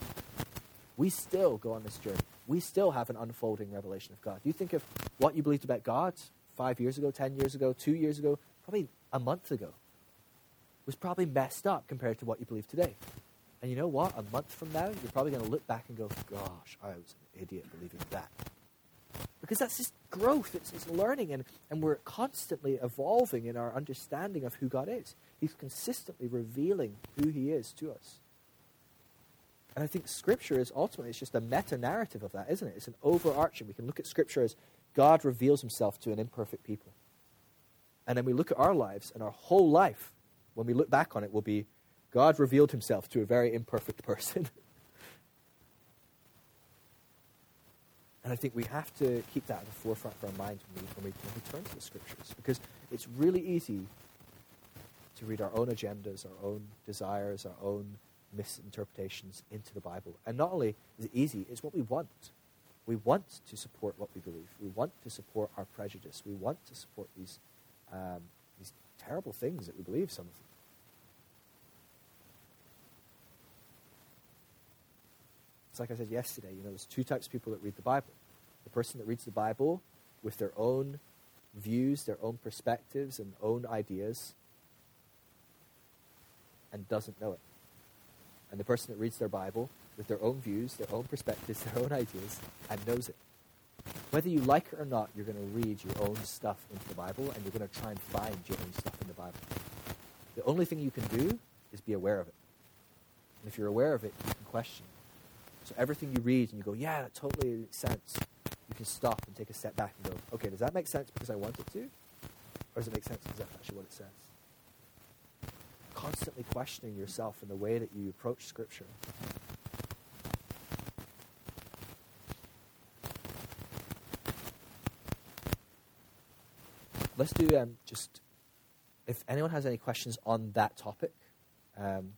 We still go on this journey. We still have an unfolding revelation of God. You think of what you believed about God five years ago, ten years ago, two years ago, probably a month ago, was probably messed up compared to what you believe today. And you know what? A month from now, you're probably going to look back and go, gosh, I was an idiot believing that. Because that's just growth, it's, it's learning, and, and we're constantly evolving in our understanding of who God is. He's consistently revealing who He is to us. And I think Scripture is ultimately it's just a meta narrative of that, isn't it? It's an overarching. We can look at Scripture as God reveals Himself to an imperfect people, and then we look at our lives, and our whole life, when we look back on it, will be God revealed Himself to a very imperfect person. and I think we have to keep that at the forefront of our mind when we, when we, when we turn to the Scriptures, because it's really easy to read our own agendas, our own desires, our own misinterpretations into the Bible. And not only is it easy, it's what we want. We want to support what we believe. We want to support our prejudice. We want to support these, um, these terrible things that we believe, some of them. It's like I said yesterday, you know, there's two types of people that read the Bible. The person that reads the Bible with their own views, their own perspectives, and own ideas, and doesn't know it and the person that reads their Bible with their own views, their own perspectives, their own ideas, and knows it. Whether you like it or not, you're going to read your own stuff into the Bible, and you're going to try and find your own stuff in the Bible. The only thing you can do is be aware of it. And if you're aware of it, you can question. So everything you read and you go, yeah, that totally makes sense, you can stop and take a step back and go, okay, does that make sense because I want it to? Or does it make sense because that's actually what it says? constantly questioning yourself in the way that you approach Scripture. Let's do um, just, if anyone has any questions on that topic, um,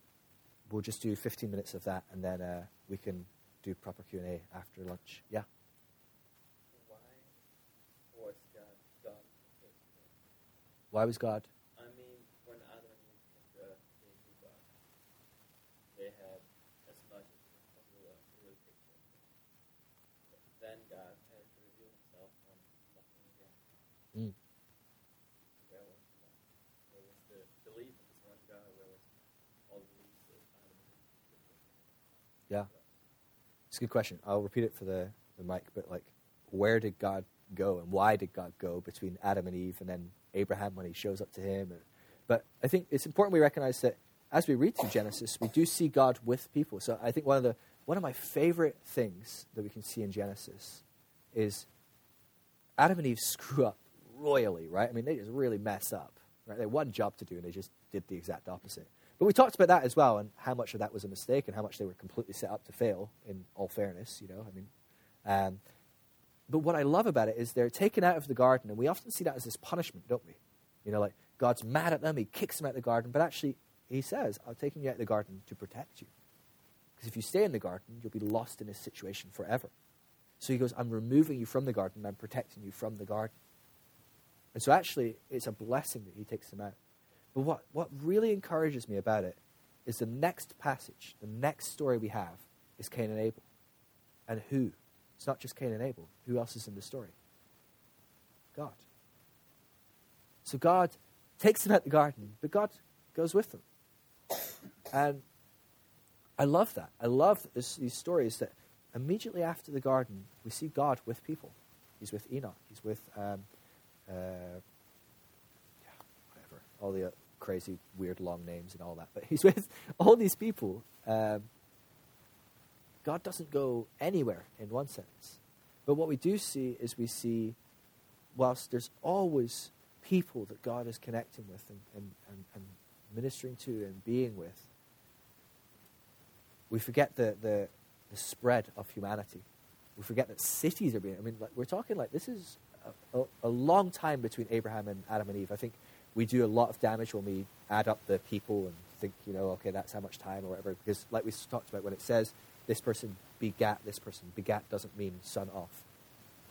we'll just do 15 minutes of that and then uh, we can do proper Q&A after lunch. Yeah? Why was God done? Why was God I mean, when Adam and Eve came to earth, they knew God. They had as much as possible a real picture. But then God had to reveal himself from nothing again. Mm. Where was the love? Where was the belief in this one God? Where was all the beliefs that Adam and Eve put in? Yeah. It's a good question. I'll repeat it for the, the mic, but like, where did God go and why did God go between Adam and Eve and then Abraham when he shows up to him? And, but I think it's important we recognize that as we read through Genesis, we do see God with people. So I think one of the one of my favorite things that we can see in Genesis is Adam and Eve screw up royally, right? I mean, they just really mess up, right? They had one job to do and they just did the exact opposite. But we talked about that as well, and how much of that was a mistake, and how much they were completely set up to fail. In all fairness, you know, I mean, um, but what I love about it is they're taken out of the garden, and we often see that as this punishment, don't we? You know, like God's mad at them, He kicks them out of the garden, but actually, He says, "I'm taking you out of the garden to protect you, because if you stay in the garden, you'll be lost in this situation forever." So He goes, "I'm removing you from the garden, I'm protecting you from the garden." And so, actually, it's a blessing that He takes them out. But what, what really encourages me about it is the next passage, the next story we have is Cain and Abel. And who? It's not just Cain and Abel. Who else is in the story? God. So God takes them out the garden, but God goes with them. And I love that. I love this, these stories that immediately after the garden, we see God with people. He's with Enoch. He's with, um, uh, yeah, whatever, all the crazy, weird, long names and all that. But he's with all these people. Um, God doesn't go anywhere in one sense. But what we do see is we see, whilst there's always people that God is connecting with and, and, and, and ministering to and being with, we forget the, the, the spread of humanity. We forget that cities are being, I mean, like, we're talking like this is a, a, a long time between Abraham and Adam and Eve. I think we do a lot of damage when we add up the people and think, you know, okay, that's how much time or whatever. Because, like we talked about, when it says this person begat this person, begat doesn't mean son of.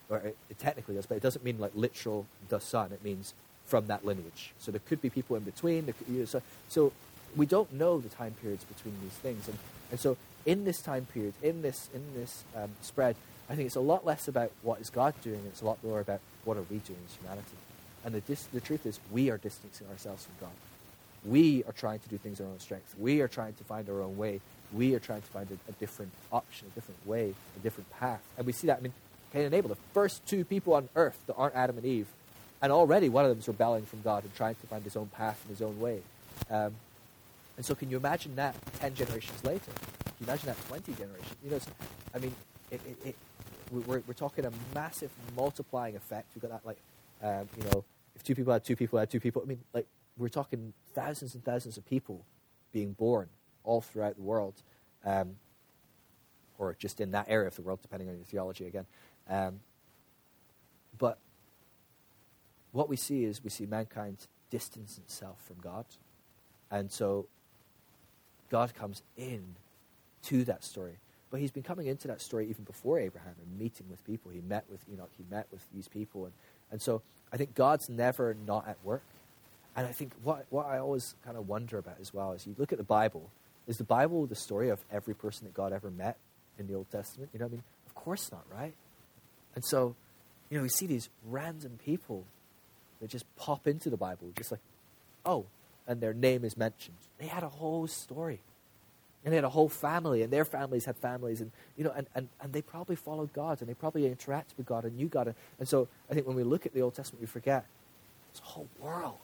Or it, it technically does, but it doesn't mean like literal the son. It means from that lineage. So there could be people in between. Could, you know, so, so we don't know the time periods between these things. And, and so in this time period, in this, in this um, spread, I think it's a lot less about what is God doing, it's a lot more about what are we doing as humanity. And the, dis- the truth is, we are distancing ourselves from God. We are trying to do things our own strength. We are trying to find our own way. We are trying to find a, a different option, a different way, a different path. And we see that, I mean, Cain and Abel, the first two people on earth that aren't Adam and Eve, and already one of them is rebelling from God and trying to find his own path and his own way. Um, and so, can you imagine that 10 generations later? Can you imagine that 20 generations? You know, I mean, it, it, it, we're, we're talking a massive multiplying effect. We've got that, like, um, you know, if two people had two people had two people, I mean, like, we're talking thousands and thousands of people being born all throughout the world, um, or just in that area of the world, depending on your theology again. Um, but what we see is we see mankind distance itself from God. And so God comes in to that story. But he's been coming into that story even before Abraham and meeting with people. He met with Enoch, he met with these people. And, and so I think God's never not at work. And I think what, what I always kind of wonder about as well is you look at the Bible, is the Bible the story of every person that God ever met in the Old Testament? You know what I mean? Of course not, right? And so, you know, we see these random people that just pop into the Bible, just like, oh, and their name is mentioned. They had a whole story. And they had a whole family, and their families had families, and you know, and, and, and they probably followed God, and they probably interacted with God and knew God. And, and so I think when we look at the Old Testament, we forget it's a whole world.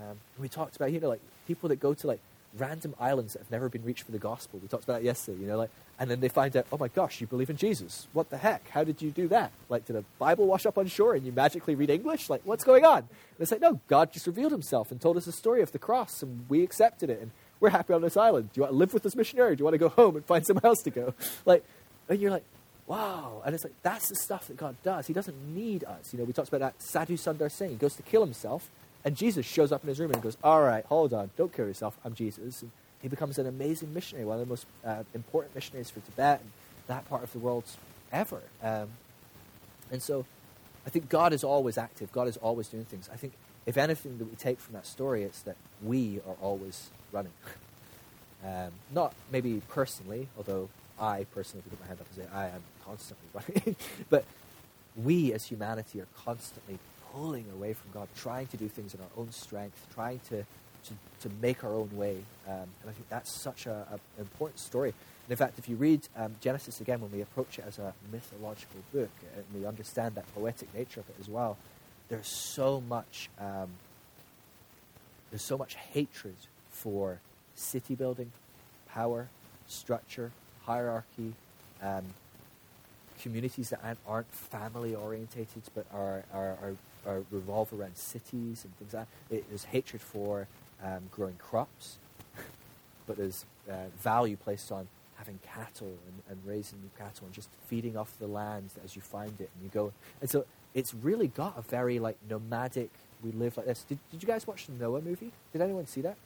Um, we talked about, you know, like people that go to like random islands that have never been reached for the gospel. We talked about that yesterday, you know, like, and then they find out, oh my gosh, you believe in Jesus. What the heck? How did you do that? Like, did a Bible wash up on shore and you magically read English? Like, what's going on? And it's like, no, God just revealed himself and told us the story of the cross, and we accepted it. And we're happy on this island. Do you want to live with this missionary? Do you want to go home and find somewhere else to go? Like, and you're like, wow. And it's like, that's the stuff that God does. He doesn't need us. You know, we talked about that Sadhu Sundar Singh. He goes to kill himself, and Jesus shows up in his room and goes, all right, hold on. Don't kill yourself. I'm Jesus. And he becomes an amazing missionary, one of the most uh, important missionaries for Tibet and that part of the world ever. Um, and so I think God is always active. God is always doing things. I think if anything that we take from that story, it's that we are always running. um, not maybe personally, although I personally, if I put my hand up and say I am constantly running, but we as humanity are constantly pulling away from God, trying to do things in our own strength, trying to, to, to make our own way. Um, and I think that's such an important story. And in fact, if you read um, Genesis again, when we approach it as a mythological book, and we understand that poetic nature of it as well, there's so much, um, there's so much hatred for city building, power, structure, hierarchy, um, communities that aren't, aren't family orientated but are, are, are, are, revolve around cities and things like that. It, there's hatred for um, growing crops, but there's uh, value placed on having cattle and, and raising cattle and just feeding off the land as you find it and you go. And so it's really got a very like nomadic. We live like this. Did, did you guys watch the Noah movie? Did anyone see that?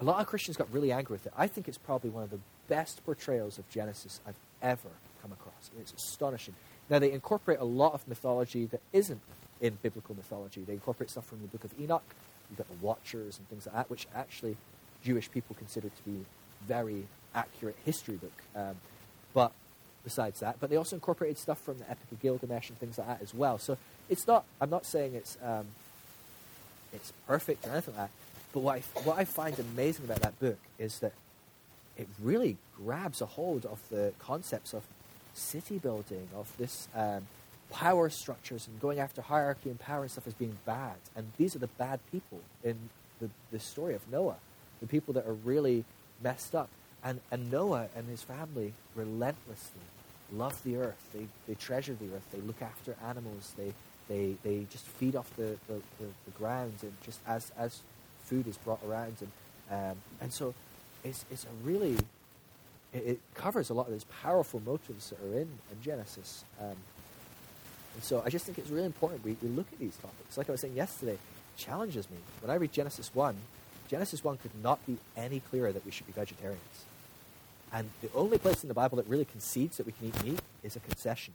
A lot of Christians got really angry with it. I think it's probably one of the best portrayals of Genesis I've ever come across. It's astonishing. Now, they incorporate a lot of mythology that isn't in biblical mythology. They incorporate stuff from the book of Enoch. You've got the Watchers and things like that, which actually Jewish people consider to be very accurate history book. Um, but besides that, but they also incorporated stuff from the Epic of Gilgamesh and things like that as well. So it's not. I'm not saying it's um, it's perfect or anything like that. But what I, what I find amazing about that book is that it really grabs a hold of the concepts of city building, of this um, power structures and going after hierarchy and power and stuff as being bad. And these are the bad people in the, the story of Noah, the people that are really messed up. And, and Noah and his family relentlessly love the earth. They, they treasure the earth. They look after animals. They, they, they just feed off the, the, the, the ground and just as, as food is brought around. And, um, and so it's, it's a really, it, it, covers a lot of those powerful motives that are in, in Genesis. Um, and so I just think it's really important we, we look at these topics. Like I was saying yesterday, challenges me. When I read Genesis 1, Genesis 1 could not be any clearer that we should be vegetarians. And the only place in the Bible that really concedes that we can eat meat is a concession.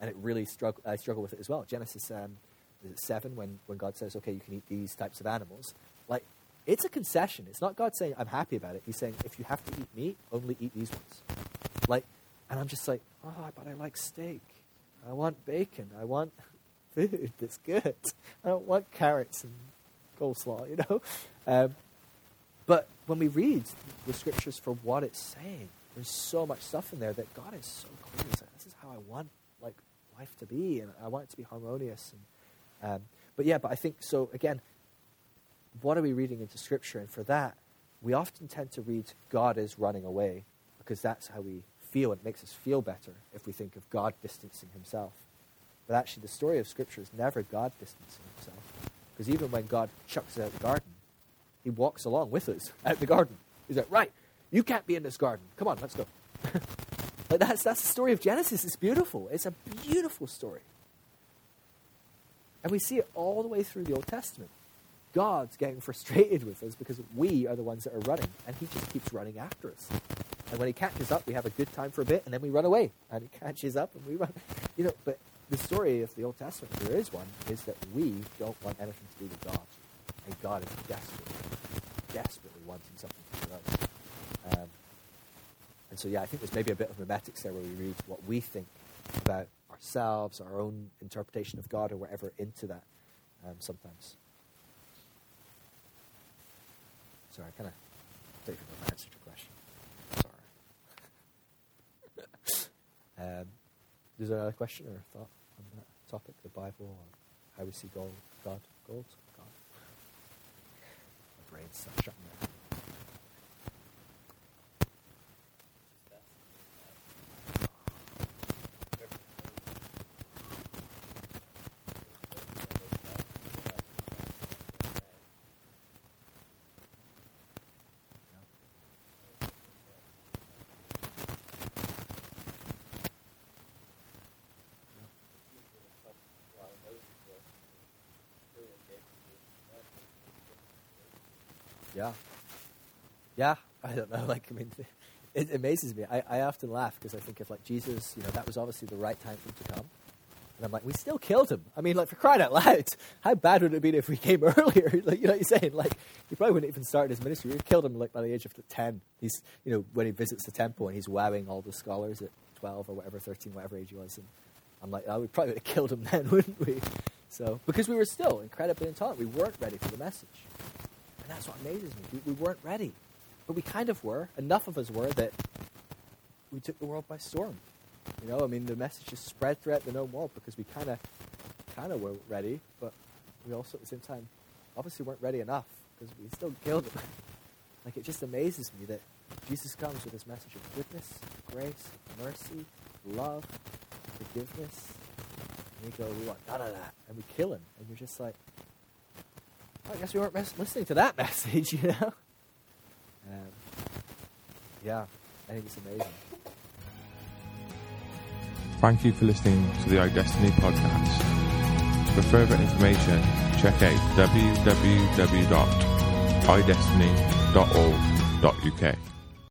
And it really struggle, I struggle with it as well. Genesis um, 7, when, when God says, okay, you can eat these types of animals. It's a concession. It's not God saying, I'm happy about it. He's saying, if you have to eat meat, only eat these ones. Like, and I'm just like, oh, but I like steak. I want bacon. I want food that's good. I don't want carrots and coleslaw, you know? Um, but when we read the scriptures for what it's saying, there's so much stuff in there that God is so clear. He's like, this is how I want like life to be, and I want it to be harmonious. And, um, but yeah, but I think so. Again, what are we reading into Scripture? And for that, we often tend to read God is running away because that's how we feel. It makes us feel better if we think of God distancing Himself. But actually, the story of Scripture is never God distancing Himself. Because even when God chucks out the garden, he walks along with us out the garden. He's like, right, you can't be in this garden. Come on, let's go. like that's, that's the story of Genesis. It's beautiful. It's a beautiful story. And we see it all the way through the Old Testament. God's getting frustrated with us because we are the ones that are running, and he just keeps running after us. And when he catches up, we have a good time for a bit, and then we run away. And he catches up, and we run. You know, but the story of the Old Testament, there is one, is that we don't want anything to do with God. And God is desperately, desperately wanting something from us. Um, and so, yeah, I think there's maybe a bit of memetics there where we read what we think about ourselves, our own interpretation of God, or whatever into that um, sometimes. Sorry, I kind of if I answered your question. Sorry. um, is there another question or a thought on that topic, the Bible, or how we see God? gold, God, gold? brains shutting down. Yeah. Yeah. I don't know. Like, I mean, it amazes me. I, I often laugh because I think of like Jesus, you know, that was obviously the right time for him to come. And I'm like, we still killed him. I mean, like, for crying out loud, how bad would it have been if we came earlier? like, you know what you're saying? Like, he probably wouldn't even start his ministry. We killed him, like, by the age of 10. He's, you know, when he visits the temple and he's wowing all the scholars at 12 or whatever, 13, whatever age he was. And I'm like, oh, we probably would have killed him then, wouldn't we? So, because we were still incredibly intolerant. We weren't ready for the message that's what amazes me. We, we weren't ready. But we kind of were. Enough of us were that we took the world by storm. You know, I mean, the message just spread throughout the known world because we kind of, kind of were ready, but we also at the same time, obviously weren't ready enough because we still killed him. like it just amazes me that Jesus comes with this message of goodness, grace, mercy, love, forgiveness, and we go, we want none of that, and we kill him, and you're just like, I guess we weren't listening to that message, you know? Um, yeah, I think it's amazing. Thank you for listening to the iDestiny podcast. For further information, check out www.idestiny.org.uk.